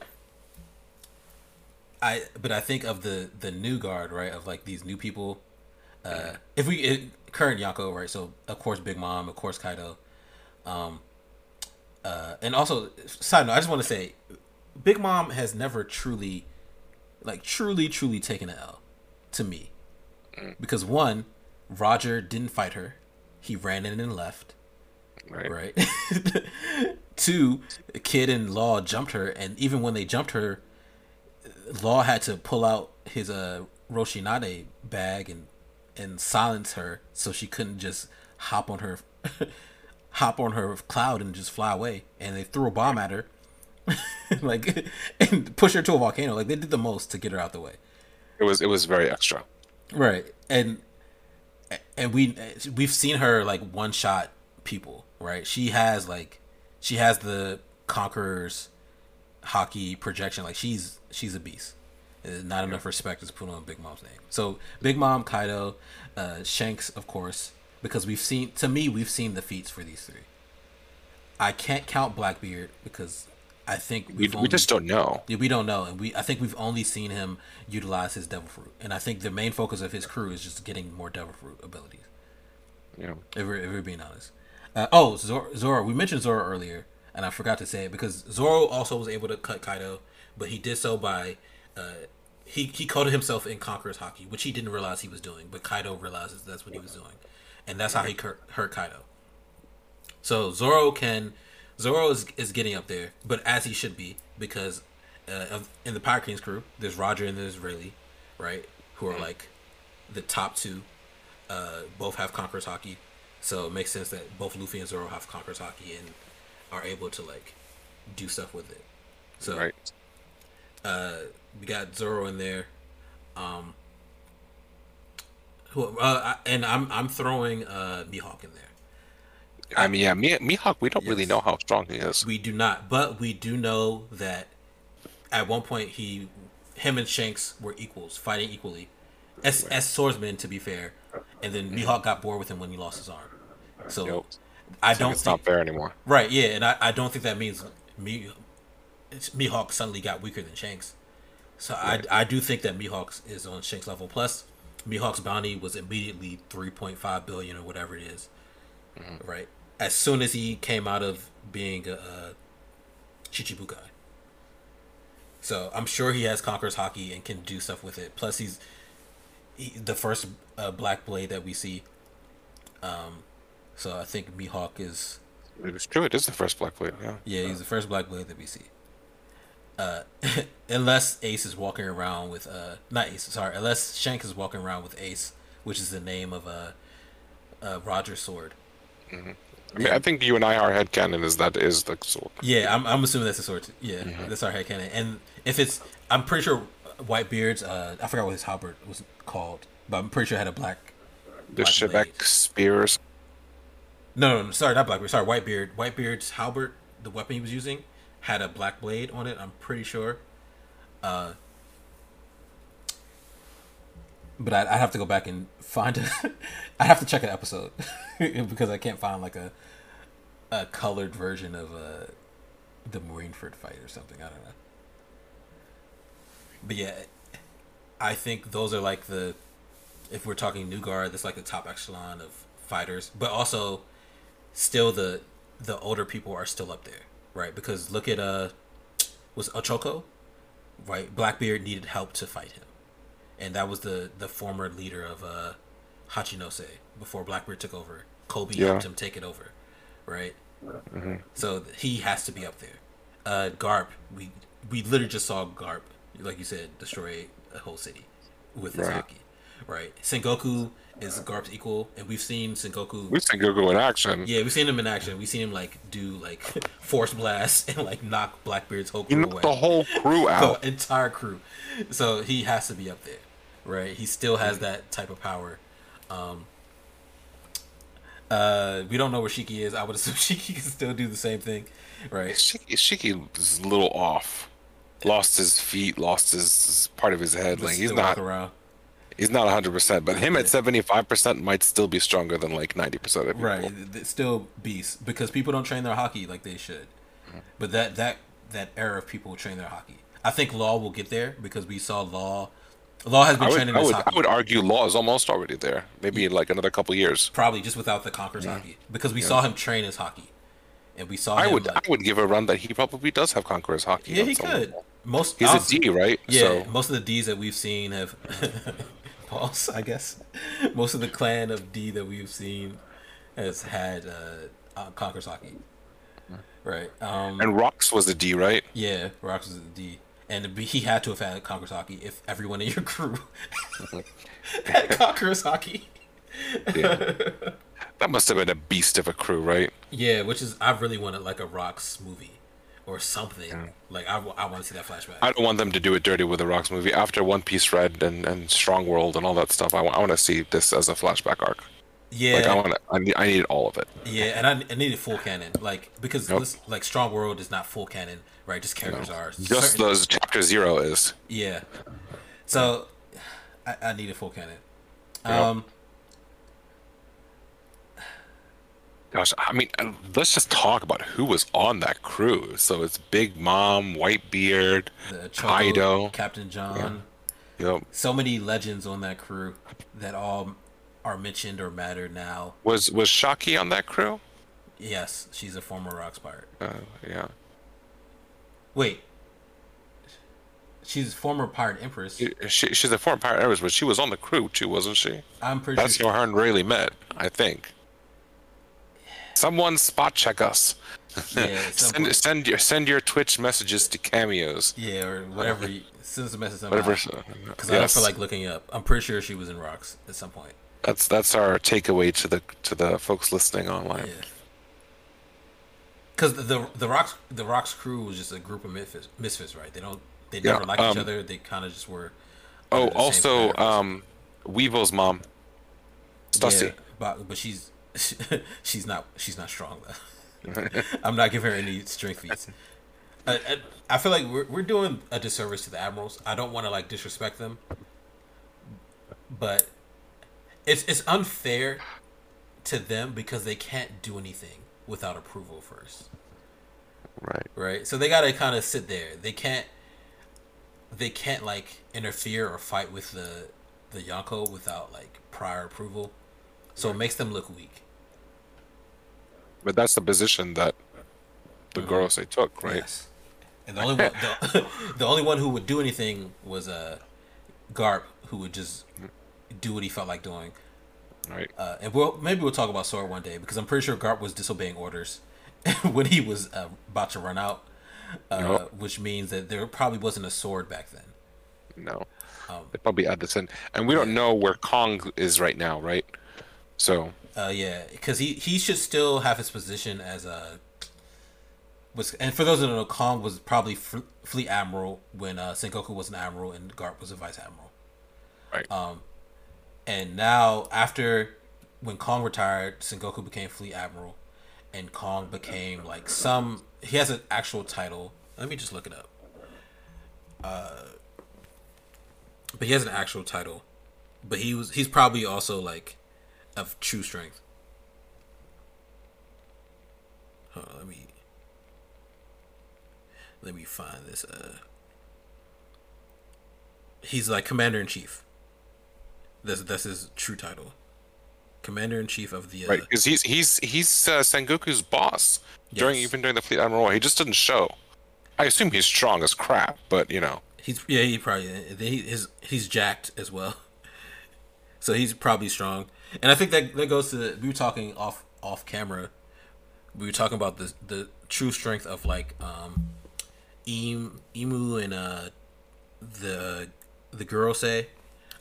I but I think of the the new guard, right? Of like these new people. Uh, if we it, current Yako, right? So of course Big Mom, of course Kaido, um, uh, and also side note, I just want to say, Big Mom has never truly, like truly, truly taken an L, to me, because one, Roger didn't fight her, he ran in and left, right. right? Two, Kid and Law jumped her, and even when they jumped her, Law had to pull out his uh Roshinade bag and and silence her so she couldn't just hop on her hop on her cloud and just fly away. And they threw a bomb at her, like and push her to a volcano. Like they did the most to get her out the way. It was it was very extra. Right. And and we we've seen her like one shot people, right? She has like she has the conqueror's Haki projection. Like she's she's a beast. Uh, Not enough respect is put on Big Mom's name. So Big Mom, Kaido, uh, Shanks, of course, because we've seen to me we've seen the feats for these three. I can't count Blackbeard because I think We, we've we only- just don't know. yeah, we don't know, and we I think we've only seen him utilize his devil fruit, and I think the main focus of his crew is just getting more devil fruit abilities. You know, If we're, if we're being honest. Uh, oh, Zoro, Zoro. We mentioned Zoro earlier, and I forgot to say it because Zoro also was able to cut Kaido, but he did so by uh, he he coded himself in Conqueror's Haki, which he didn't realize he was doing, but Kaido realizes that's what he was doing, and that's how he cur- hurt Kaido. So Zoro can Zoro is, is getting up there, but as he should be because uh, of, in the Pirate King's crew, there's Roger and there's Rayleigh, right, who are like the top two. Uh, both have Conqueror's Haki, so it makes sense that both Luffy and Zoro have Conqueror's Haki and are able to like do stuff with it. So right? uh, we got Zoro in there. Um, who, uh, and I'm I'm throwing uh, Mihawk in there. I mean, yeah, Mi- Mihawk. We don't really know how strong he is. We do not, but we do know that at one point he, him and Shanks were equals, fighting equally, as as swordsmen to be fair, and then Mihawk got bored with him when he lost his arm. So Yep. I Like, don't it's think not fair anymore. right, yeah, and I, I don't think that means me, it's, Mihawk suddenly got weaker than Shanks. So I I do think that Mihawk is on Shanks level. Plus, Mihawk's bounty was immediately three point five billion or whatever it is, mm-hmm. right? As soon as he came out of being a, a Shichibukai. So I'm sure he has Conqueror's Haki and can do stuff with it. Plus, he's he, the first uh, Black Blade that we see. Um, so I think Mihawk is It's true. It is the first Black Blade. Yeah. yeah, he's the first Black Blade that we see. Uh, unless Ace is walking around with uh, not Ace, sorry, unless Shank is walking around with Ace, which is the name of a uh, uh, Roger's sword. I mean, I think you and I, our headcanon is that is the sword. Yeah, I'm, I'm assuming that's the sword. Too. Yeah, that's our headcanon. And if it's, I'm pretty sure Whitebeard's, uh, I forgot what his halberd was called, but I'm pretty sure it had a black. The black blade. Spears. No, no, no, sorry, not Blackbeard. Sorry, Whitebeard. Whitebeard's halberd, the weapon he was using, had a black blade on it. I'm pretty sure. Uh, but I I have to go back and find it. I have to check an episode because I can't find like a a colored version of uh, the Marineford fight or something. I don't know. But yeah, I think those are like the if we're talking New Guard, that's like the top echelon of fighters. But also, still the the older people are still up there, right? Because look at uh, was Ochoko, right? Blackbeard needed help to fight him, and that was the the former leader of uh, Hachinosu before Blackbeard took over. Kobe Yeah. helped him take it over, right? So he has to be up there. Uh, Garp, we we literally just saw Garp, like you said, destroy a whole city with his Right. haki, right? Sengoku is Garp's equal, and we've seen Sengoku. We've seen Goku in action. yeah, we've seen him in action. We've seen him like do like force blasts and like knock Blackbeard's whole crew away. the whole crew out. the entire crew. So he has to be up there, right? He still has that type of power. Um, uh, we don't know where Shiki is. I would assume Shiki can still do the same thing, right? Shiki, Shiki is a little off. Lost his feet, lost his, his part of his head. But Like he's not, around. he's not hundred percent. But him at seventy five percent might still be stronger than like ninety percent of people. Right, still beast because people don't train their Haki like they should. But that that that era of people train their Haki. I think Law will get there because we saw Law. Law has been I would, training I his would, Haki I would argue Law is almost already there. Maybe in like another couple years. probably just without the Conquerors Haki because we saw him train his Haki, and we saw I would, like, I would give a run that he probably does have Conqueror's Haki. yeah he could. level. Most He's honestly- a D, right? Yeah, So most of the D's that we've seen have pause. I guess most of the clan of D that we've seen has had uh, uh, Conquerors Haki, right? Um, and Rocks was a D, right? Yeah, Rox was a D. And B- he had to have had Haki if everyone in your crew had Haki. Yeah. that must have been a beast of a crew, right? Yeah, which is I really wanted like a Rocks movie or something. Like I, want to see that flashback. I don't want them to do it dirty with the Rocks movie. After One Piece Red and, and Strong World and all that stuff, I want to see this as a flashback arc. yeah, Like I want, I need, I need all of it. yeah, and I, I needed full canon, like because Nope. this, like Strong World is not full canon, right? Just characters are Just certain- those chapter zero is. yeah. So I, I needed full canon. Yep. Um, Gosh, I mean, uh, let's just talk about who was on that crew. So it's Big Mom, Whitebeard, Kaido. Captain John. Yep. so many legends on that crew that all are mentioned or matter now. Was was Shakky on that crew? Yes, she's a former Rocks pirate. Uh, yeah. Wait, she's former pirate empress. She, she's a former pirate, Empress, but she was on the crew too, wasn't she? I'm pretty That's sure. how her and Rayleigh met, I think. Someone spot check us. Yeah, send send your send your Twitch messages to cameos. Yeah, or whatever. You, send us a message. Whatever. Because I don't Yes, feel like looking up. I'm pretty sure she was in Rocks at some point. that's that's our takeaway to the to the folks listening online. Yeah. Because the, the the Rocks the Rocks crew was just a group of misfits, misfits right? They don't they Yeah, never liked each um, other. They kind of just were. Oh, under the same also, um, Weevil's mom, Stussy. Yeah, but but she's she's not she's not strong though. I'm not giving her any strength feats. I, I, I feel like we're we're doing a disservice to the admirals. I don't want to like disrespect them, but it's it's unfair to them because they can't do anything without approval first, Right. right? So they got to kind of sit there. They can't they can't like interfere or fight with the the Yonko without like prior approval. So it makes them look weak. But that's the position that the Mm-hmm. Gorosei took, right? Yes. And the only one, the, the only one who would do anything was uh, Garp, who would just do what he felt like doing. Right. Uh, and we'll maybe we'll talk about Sword one day because I'm pretty sure Garp was disobeying orders when he was uh, about to run out, uh, Yep. which means that there probably wasn't a sword back then. No. Um, they probably add this in, and we don't know where Kong is right now, right? So Uh, yeah, because he he should still have his position as a was. And for those that don't know, Kong was probably fl- fleet admiral when uh, Sengoku was an admiral and Garp was a vice admiral. right. Um, And now, after when Kong retired, Sengoku became fleet admiral, and Kong became like some. He has an actual title. Let me just look it up. Uh, but he has an actual title, but he was he's probably also like of true strength. Hold on, let me let me find this. Uh, he's like commander in chief. That's that's his true title. Commander in chief of the. Uh, right, because he's he's he's uh, Sengoku's boss during even during the Fleet Admiral. War. He just didn't show. I assume he's strong as crap, but you know, He's yeah, he probably he, his he's jacked as well, so he's probably strong. And I think that that goes to we were talking off off camera. We were talking about the the true strength of like um, Em, Imu and uh the the Gorosei.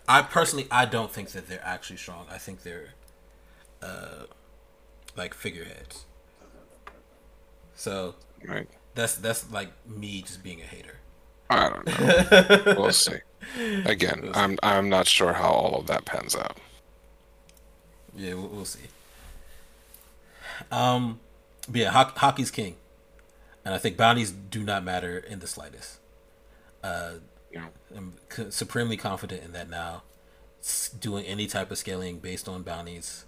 I personally, I don't think that they're actually strong. I think they're, uh, like figureheads. So Right. that's that's like me just being a hater. I don't know. we'll see. Again, I'm I'm not sure how all of that pans out. Yeah, we'll, we'll see. Um, but yeah, ho- Haki's king, and I think bounties do not matter in the slightest. Uh, Yeah. I'm c- supremely confident in that now. S- Doing any type of scaling based on bounties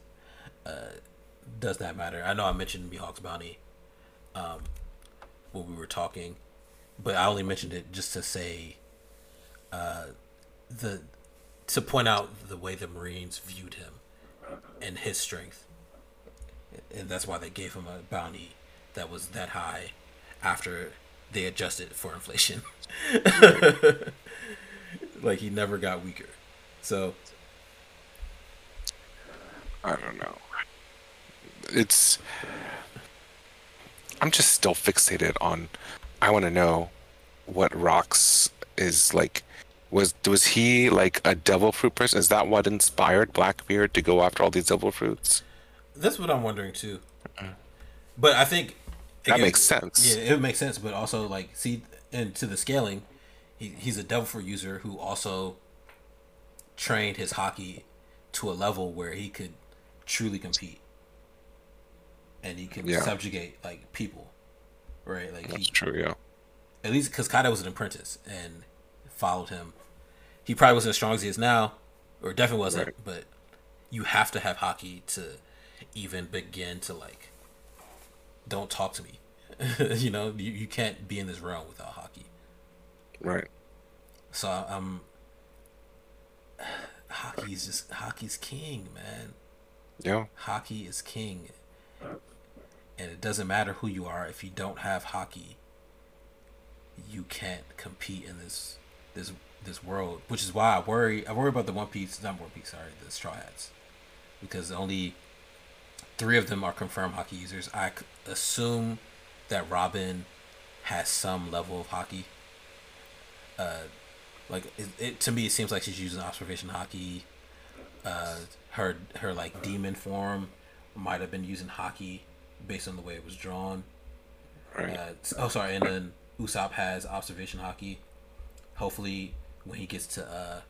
uh, does not matter. I know I mentioned Mihawk's bounty um, when we were talking, but I only mentioned it just to say uh, the to point out the way the Marines viewed him and his strength, and that's why they gave him a bounty that was that high after they adjusted for inflation. like he never got weaker. So I don't know. It's. I'm just still fixated on. I want to know what rocks is like. Was was he like a devil fruit person? Is that what inspired Blackbeard to go after all these devil fruits? that's what I'm wondering too. Mm-hmm. But I think That makes sense. Yeah, it makes sense. But also, like, see, and to the scaling, he, he's a devil fruit user who also trained his Haki to a level where he could truly compete, and he could Yeah. subjugate like people, right? Like he, true. Yeah. at least because Kaido was an apprentice and followed him. He probably wasn't as strong as he is now, or definitely wasn't. Right. But you have to have Haki to even begin to like. Don't talk to me. you know, you, you can't be in this realm without Haki. Right. So I'm. um, is just Haki's king, man. Yeah. Haki is king, and it doesn't matter who you are if you don't have Haki. You can't compete in this this this world, which is why I worry. I worry about the One Piece, not One Piece, sorry, the Straw Hats, because only three of them are confirmed Haki users. I assume that Robin has some level of Haki. Uh, like it, it to me, it seems like she's using observation Haki. Uh, her her like demon form might have been using Haki based on the way it was drawn. Right. Uh, oh, sorry, and then Usopp has observation Haki. Hopefully, when he gets to uh,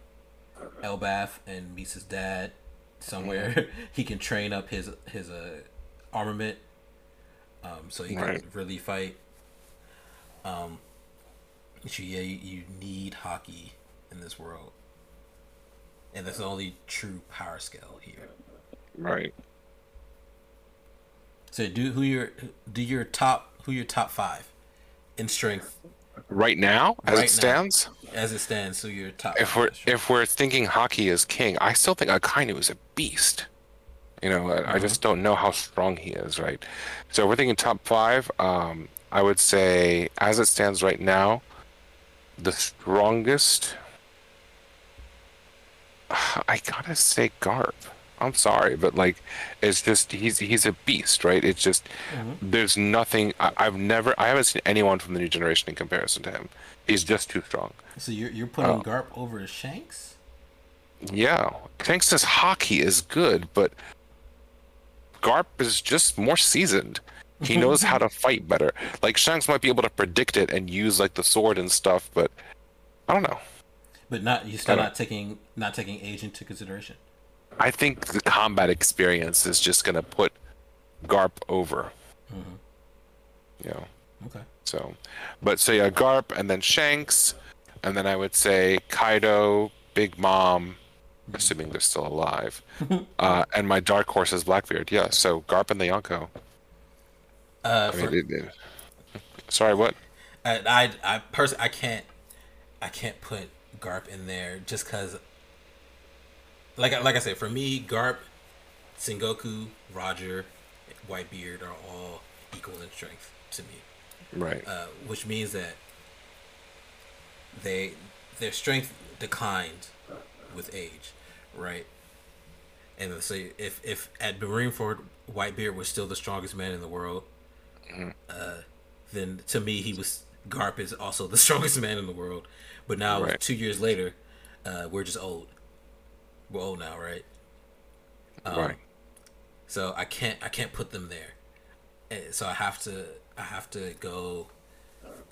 Elbaph and meets his dad somewhere, he can train up his his uh, armament, um, so he Right. can really fight. Um, so yeah, you, you need Haki in this world, and that's the only true power scale here. Right. So do who your do your top who your top five in strength Right now, as Right it stands, as it stands. So you're top. if we're if we're thinking hockey is king, I still think Akainu is a beast. You know, I, I just don't know how strong he is, right? So if we're thinking top five. Um, I would say, as it stands right now, the strongest. I gotta say Garp. I'm sorry, but like, it's just he's he's a beast, right? It's just mm-hmm. there's nothing. I, I've never I haven't seen anyone from the new generation in comparison to him. He's just too strong. so you're you're putting Oh. Garp over Shanks. Yeah, Shanks' Haki is good, but Garp is just more seasoned. He knows how to fight better. Like Shanks might be able to predict it and use like the sword and stuff, but I don't know. But not you're still not taking not taking age into consideration. I think the combat experience is just gonna put Garp over. You know, Okay. so, but so yeah, Garp and then Shanks, and then I would say Kaido, Big Mom, assuming they're still alive, uh, and my dark horse is Blackbeard. Yeah, so Garp and the Yonko. Uh, I for, it- it- sorry, what? I I I pers- I can't I can't put Garp in there just because. Like I- like I said, for me, Garp, Sengoku, Roger, Whitebeard are all equal in strength to me. Right. uh, which means that they their strength declined with age, right? And let's if if at Marineford Whitebeard was still the strongest man in the world, uh, then to me he was Garp is also the strongest man in the world. But now Right. two years later, Uh, we're just old. We're now, right? Um, right. So I can't I can't put them there. Eh, So I have to I have to go.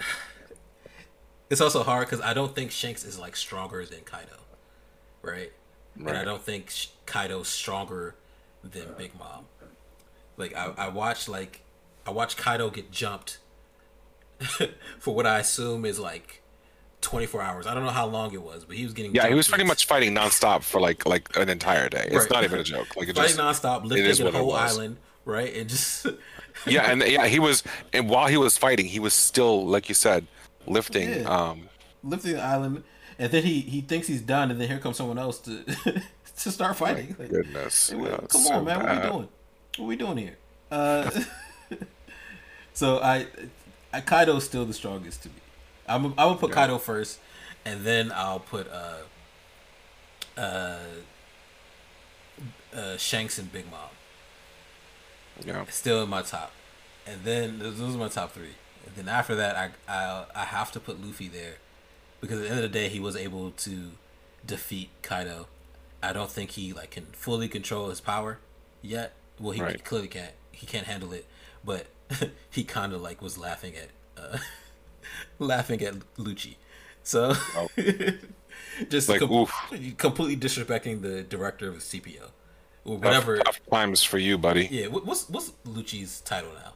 It's also hard because I don't think Shanks is like stronger than Kaido, right? right. And I don't think Kaido's stronger than Big Mom. Like I, I watched like I watched Kaido get jumped for what I assume is like 24 hours. I don't know how long it was, but he was getting Yeah, he was pretty much fighting nonstop for like like an entire day. It's Right. not even a joke. Like it fighting just nonstop, lifting what the whole island, right? And just yeah, and yeah, he was and while he was fighting, he was still like you said, lifting. Yeah. Um, lifting the island, and then he he thinks he's done, and then here comes someone else to to start fighting. Like, goodness, hey, yeah, what- come so on, man, what bad. we doing? What are we doing here? Uh, so I, I Kaido's still the strongest to me. I'm I would put. Kaido first, and then I'll put uh uh uh Shanks and Big Mom Yeah, still in my top, and then those those are my top three. And then after that, I I I have to put Luffy there because at the end of the day, he was able to defeat Kaido. I don't think he like can fully control his power yet. Well, he Right. clearly can't. He can't handle it, but he kind of like was laughing at uh, laughing at Lucci. So Oh. just Like, com- completely disrespecting the director of the CPO or whatever. Tough, times for you, buddy. Yeah, what's what's Lucci's title now?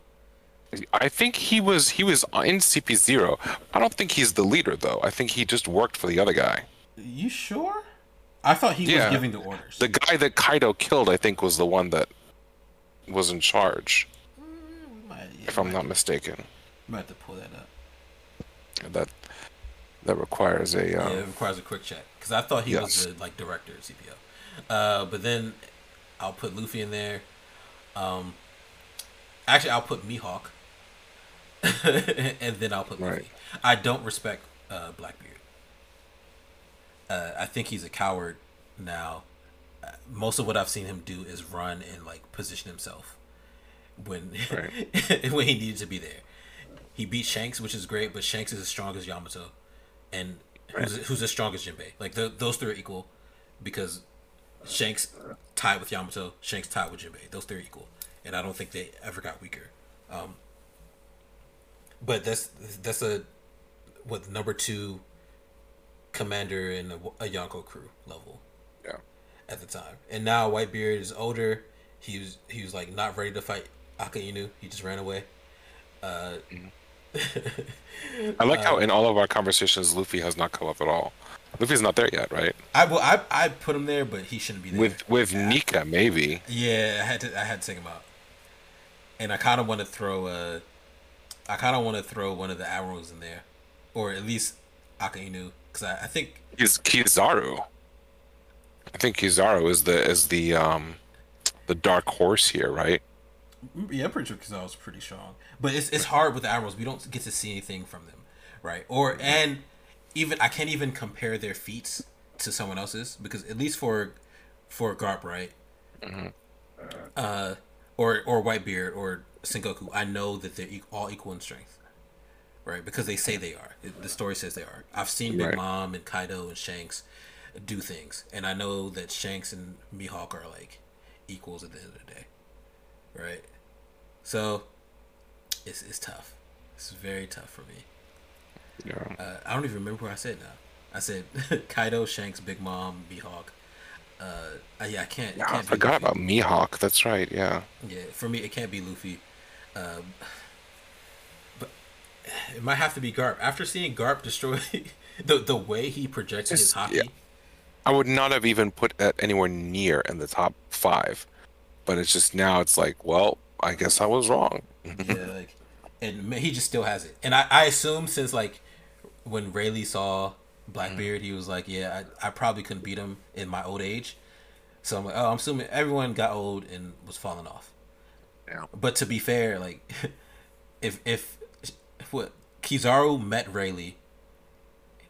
I think he was he was in CP zero. I don't think he's the leader though. I think he just worked for the other guy. You sure? I thought he Yeah. was giving the orders. The guy that Kaido killed, I think, was the one that was in charge, mm, might, yeah, if I'm not mistaken. might have to pull that up. That that requires a. Um, yeah, it requires a quick check because I thought he was the like director of CPO. Uh, but then I'll put Luffy in there. Um, actually, I'll put Mihawk, and then I'll put Luffy. Right. I don't respect uh, Blackbeard. Uh, I think he's a coward now. Uh, most of what I've seen him do is run and like position himself when Right. when he needed to be there. He beat Shanks, which is great, but Shanks is as strong as Yamato, and who's who's as strong as Jinbei. Like the, those three are equal because Shanks tied with Yamato, Shanks tied with Jinbei. Those three are equal, and I don't think they ever got weaker. Um, but that's that's a what number two commander in a, a Yonko crew level yeah. at the time. And now Whitebeard is older. He was he was like not ready to fight Akainu. He just ran away. Uh, I like how in all of our conversations, Luffy has not come up at all. Luffy's not there yet, right? I well, I I put him there, but he shouldn't be there. With with Nika, maybe. yeah, I had to I had to take him out. And I kind of want to throw uh, I kind of want to throw one of the arrows in there, or at least Akainu, because I, I think He's Kizaru. I think Kizaru is the is the um the dark horse here, right? Yeah, I'm pretty sure Kizaru's pretty strong, but it's it's hard with the admirals. We don't get to see anything from them, right? Or and even I can't even compare their feats to someone else's because at least for for Garp, right? Uh, or or Whitebeard or Sengoku, I know that they're all equal in strength, right? Because they say they are. The story says they are. I've seen Big Right. Mom and Kaido and Shanks do things, and I know that Shanks and Mihawk are like equals at the end of the day, right? So it's it's tough. It's very tough for me. Yeah. Uh, I don't even remember what I said now. I said Kaido, Shanks, Big Mom, Mihawk. Uh, uh, yeah, I can't. Yeah, I can't forgot about Mihawk. That's right. Yeah. Yeah, for me, it can't be Luffy. Um, but it might have to be Garp. After seeing Garp destroy the the way he projected his Haki, yeah. I would not have even put that anywhere near in the top five, but it's just now it's like, well, I guess I was wrong. Yeah, mm-hmm. like, and he just still has it. And I, I assume since like when Rayleigh saw Blackbeard, mm-hmm. he was like, yeah, I, I probably couldn't beat him in my old age. So I'm like, oh, I'm assuming everyone got old and was falling off. Yeah. But to be fair, like, if if, if what Kizaru met Rayleigh,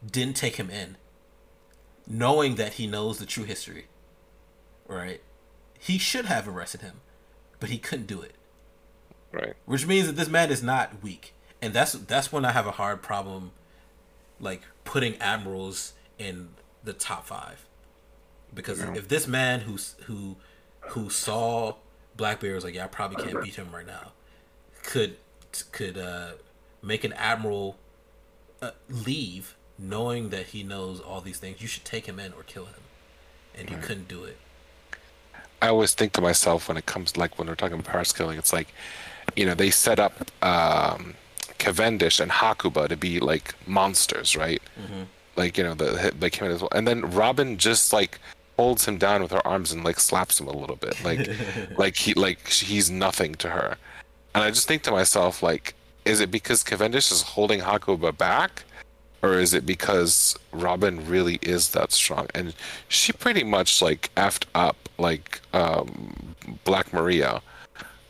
didn't take him in, knowing that he knows the true history, right? He should have arrested him, but he couldn't do it Right. which means that this man is not weak, and that's that's when I have a hard problem, like putting admirals in the top five. Because if this man who's who who saw Blackbeard was like, yeah, I probably can't beat him right now, could could uh, make an admiral uh, leave knowing that he knows all these things, you should take him in or kill him, and he couldn't do it. I always think to myself when it comes like when we're talking about Paris killing, it's like, you know, they set up um, Cavendish and Hakuba to be like monsters, right? Like you know the like him as well, and then Robin just like holds him down with her arms and like slaps him a little bit, like like he like he's nothing to her, and I just think to myself like, is it because Cavendish is holding Hakuba back? or is it because Robin really is that strong? And she pretty much like effed up like um, Black Maria,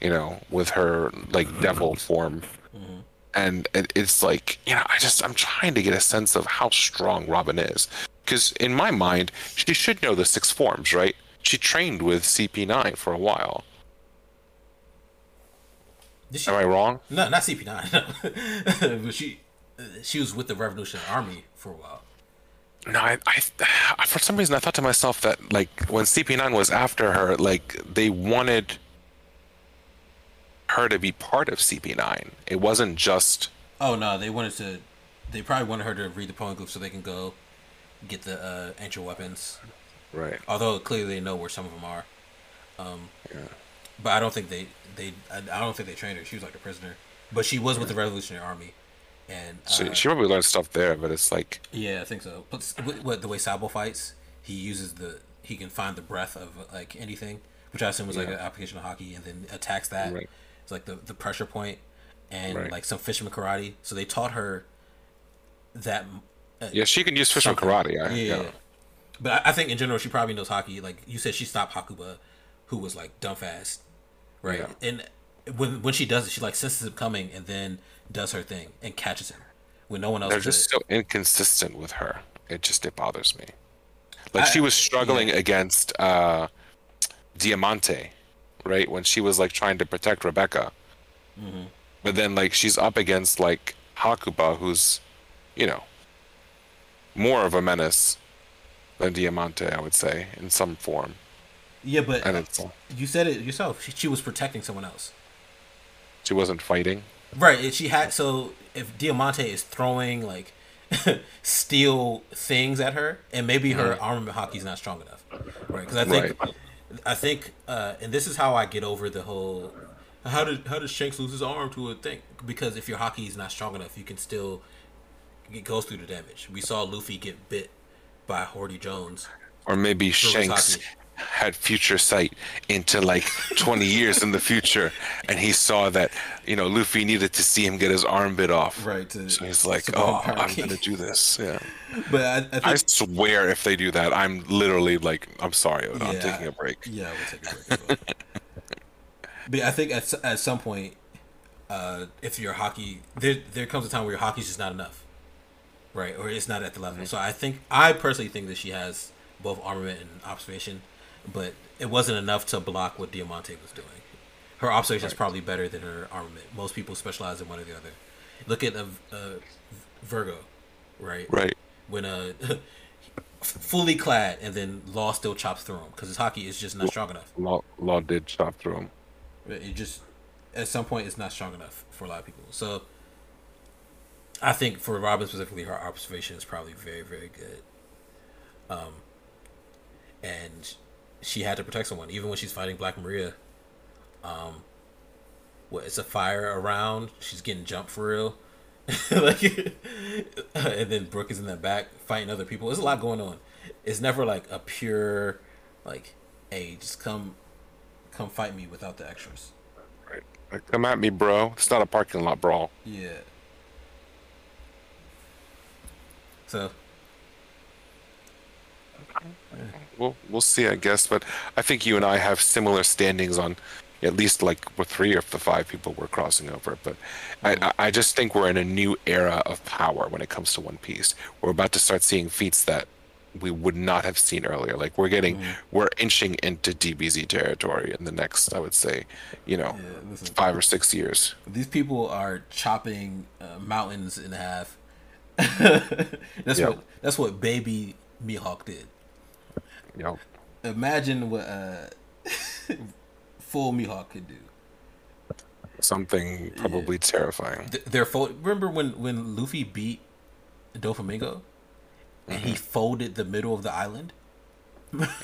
you know, with her like mm-hmm. devil form. Mm-hmm. And it, it's like, you know, I just I'm trying to get a sense of how strong Robin is, because in my mind, she should know the six forms, right? She trained with CP9 for a while. Did she? Am I wrong? No, not CP nine. but she uh, she was with the Revolutionary Army for a while. No, I, I, for some reason, I thought to myself that like when CP9 was after her, like they wanted her to be part of CP9. It wasn't just Oh no, they wanted to. They probably wanted her to read the poneglyph so they can go get the uh, ancient weapons. right. Although clearly they know where some of them are. Um, yeah. But I don't think they they I, I don't think they trained her. She was like a prisoner, but she was with the Revolutionary Army, and uh, So she probably learned stuff there, but it's like yeah, I think so. But what, what the way Sabo fights, he uses the he can find the breath of like anything, which I assume was like an application of Haki, and then attacks that. Right. It's like the the pressure point, and Right. like some fisherman karate. So they taught her that. Uh, yeah, she can use fisherman karate. Yeah, Yeah, yeah. But I, I think in general she probably knows Haki. Like you said, she stopped Hakuba, who was like dumb fast, right? Yeah. And when when she does it, she like senses him coming and then does her thing and catches him when no one else. They're just so inconsistent with her. It just it bothers me. Like she was struggling yeah. against uh, Diamante, right? When she was like trying to protect Rebecca, Mm-hmm. but then like she's up against like Hakuba, who's, you know, more of a menace than Diamante, I would say, in some form. yeah, but And it's you said it yourself. She, she was protecting someone else. she wasn't fighting. Right. She had so if Diamante is throwing like steel things at her, and maybe her armament Haki's not strong enough, right? Because I think, Right. I think, uh, and this is how I get over the whole. How did how does Shanks lose his arm to a thing? Because if your Haki is not strong enough, you can still it goes through the damage. We saw Luffy get bit by Hody Jones. Or maybe Shanks. Had future sight into like 20 years in the future, and he saw that you know Luffy needed to see him get his arm bit off. Right, to So he's like, "Oh, I'm King." gonna do this." Yeah. But I, I think I swear, if they do that, I'm literally like, "I'm sorry, Oda, I'm taking a break." Yeah, we'll take a break. well. but I think at, at some point, uh, if your Haki, there there comes a time where your Haki's just not enough, right? Or it's not at the level. So I think I personally think that she has both armament and observation, but it wasn't enough to block what Diamante was doing. Her observation is probably better than her armament. Most people specialize in one or the other. Look at a, uh Vergo, right? Right. when uh fully clad and then law still chops through him because his Haki is just not strong enough Law, Law did chop through him. it just at some point it's not strong enough for a lot of people so i think for robin specifically her observation is probably very very good um and she had to protect someone even when she's fighting black maria um what it's a fire around she's getting jumped for real like and then brooke is in the back fighting other people there's a lot going on it's never like a pure like hey just come come fight me without the extras Right. Come at me, bro. It's not a parking lot brawl. yeah so We'll we'll see, I guess. But I think you and I have similar standings on at least like with three of the five people we're crossing over. But I, I I just think we're in a new era of power when it comes to One Piece. We're about to start seeing feats that we would not have seen earlier. Like we're getting we're inching into DBZ territory in the next, I would say, you know, Yeah, listen. five or six years. these people are chopping uh, mountains in half that's Yeah. what that's what baby Mihawk did. Yep. Imagine what uh, full Mihawk could do. Something probably terrifying. Th- Their fo- remember when when Luffy beat Doflamingo and he folded the middle of the island.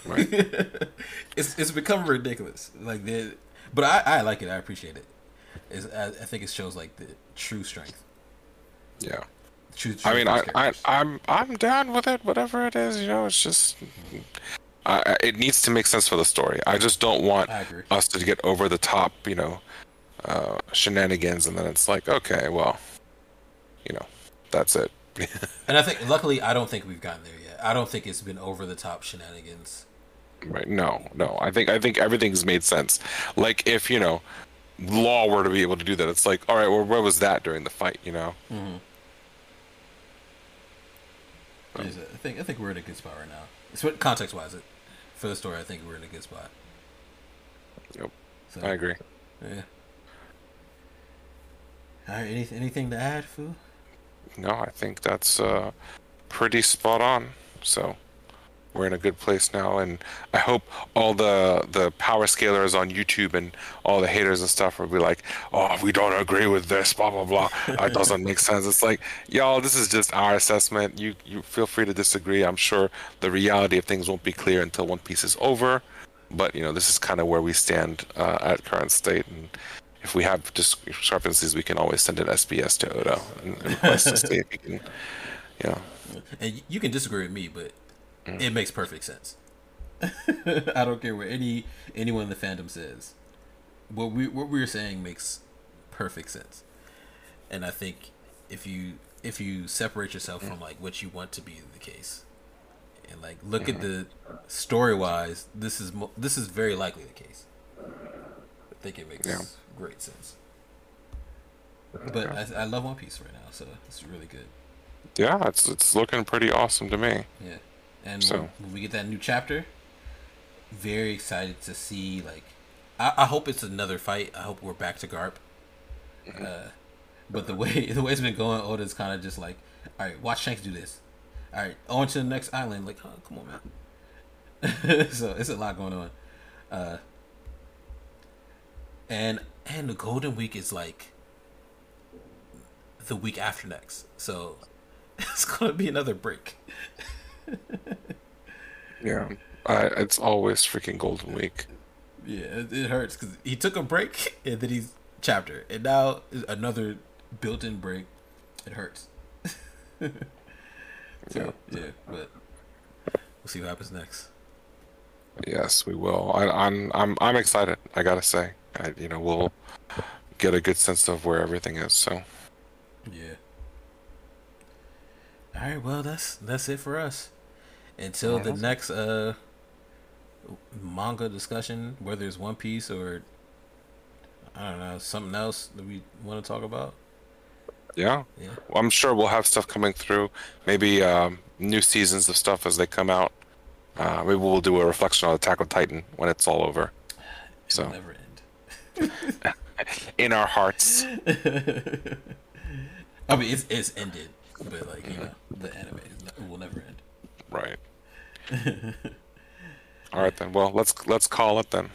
Right. it's it's become ridiculous. Like the, but I, I like it. I appreciate it. I, I think it shows like the true strength. Yeah. True, I mean, I, I. I'm, I'm down with it. Whatever it is, you know, it's just, I, it needs to make sense for the story. I just don't want us to get over the top, you know, uh, shenanigans, and then it's like, okay, well, you know, that's it. And I think, luckily, I don't think we've gotten there yet. I don't think it's been over the top shenanigans. right? No, no. I think, I think everything's made sense. Like if you know, law were to be able to do that, it's like, all right, well, where was that during the fight? You know? I think I think we're in a good spot right now. It's what context wise, it for the story. I think we're in a good spot. Yep. So, I agree. Yeah. All right. Any, anything to add, Fu? No, I think that's uh, pretty spot on. So we're in a good place now, and I hope all the the power scalers on YouTube and all the haters and stuff will be like, "Oh, we don't agree with this, blah blah blah. It doesn't make sense." It's like, y'all, this is just our assessment. You you feel free to disagree. I'm sure the reality of things won't be clear until One Piece is over, but you know this is kind of where we stand uh, at current state, and if we have discrepancies, we can always send an SBS to Oda and, and request to see if he can, you know. And you can disagree with me, but Mm. it makes perfect sense. I don't care what any anyone in the fandom says. What we what we're saying makes perfect sense. And I think if you if you separate yourself from like what you want to be the case, and like look at the story wise, this is mo- this is very likely the case. I think it makes Yeah. great sense. But I, I love One Piece right now, so it's really good. Yeah, it's it's looking pretty awesome to me. Yeah, and So- when, when we get that new chapter, very excited to see. Like, I, I hope it's another fight. I hope we're back to Garp. Uh, but the way the way it's been going, Oda's kind of just like, all right, watch Shanks do this. All right, on to the next island. Like, oh, come on, man. so it's a lot going on. Uh, and and the Golden Week is like the week after next, so it's gonna be another break. Yeah, I, it's always freaking Golden Week. Yeah, it, it hurts because he took a break and then he's chapter, and now another built-in break. It hurts. so yeah, but we'll see what happens next. Yes, we will. I, I'm I'm I'm excited. I gotta say, I, you know, we'll get a good sense of where everything is. So Yeah. All right. Well, that's that's it for us. Until the next uh manga discussion, whether it's One Piece or I don't know something else that we want to talk about. yeah, Yeah. I'm sure we'll have stuff coming through. Maybe um, new seasons of stuff as they come out. Uh, maybe we'll do a reflection on Attack on Titan when it's all over. It'll So never end. in our hearts. I mean, it's it's ended, but like you know, the anime will never end. Right. All right then. Well, let's let's call it then.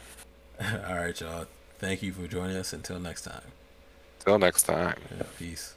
All right, y'all. Thank you for joining us. Until next time. Till next time. Yeah, peace.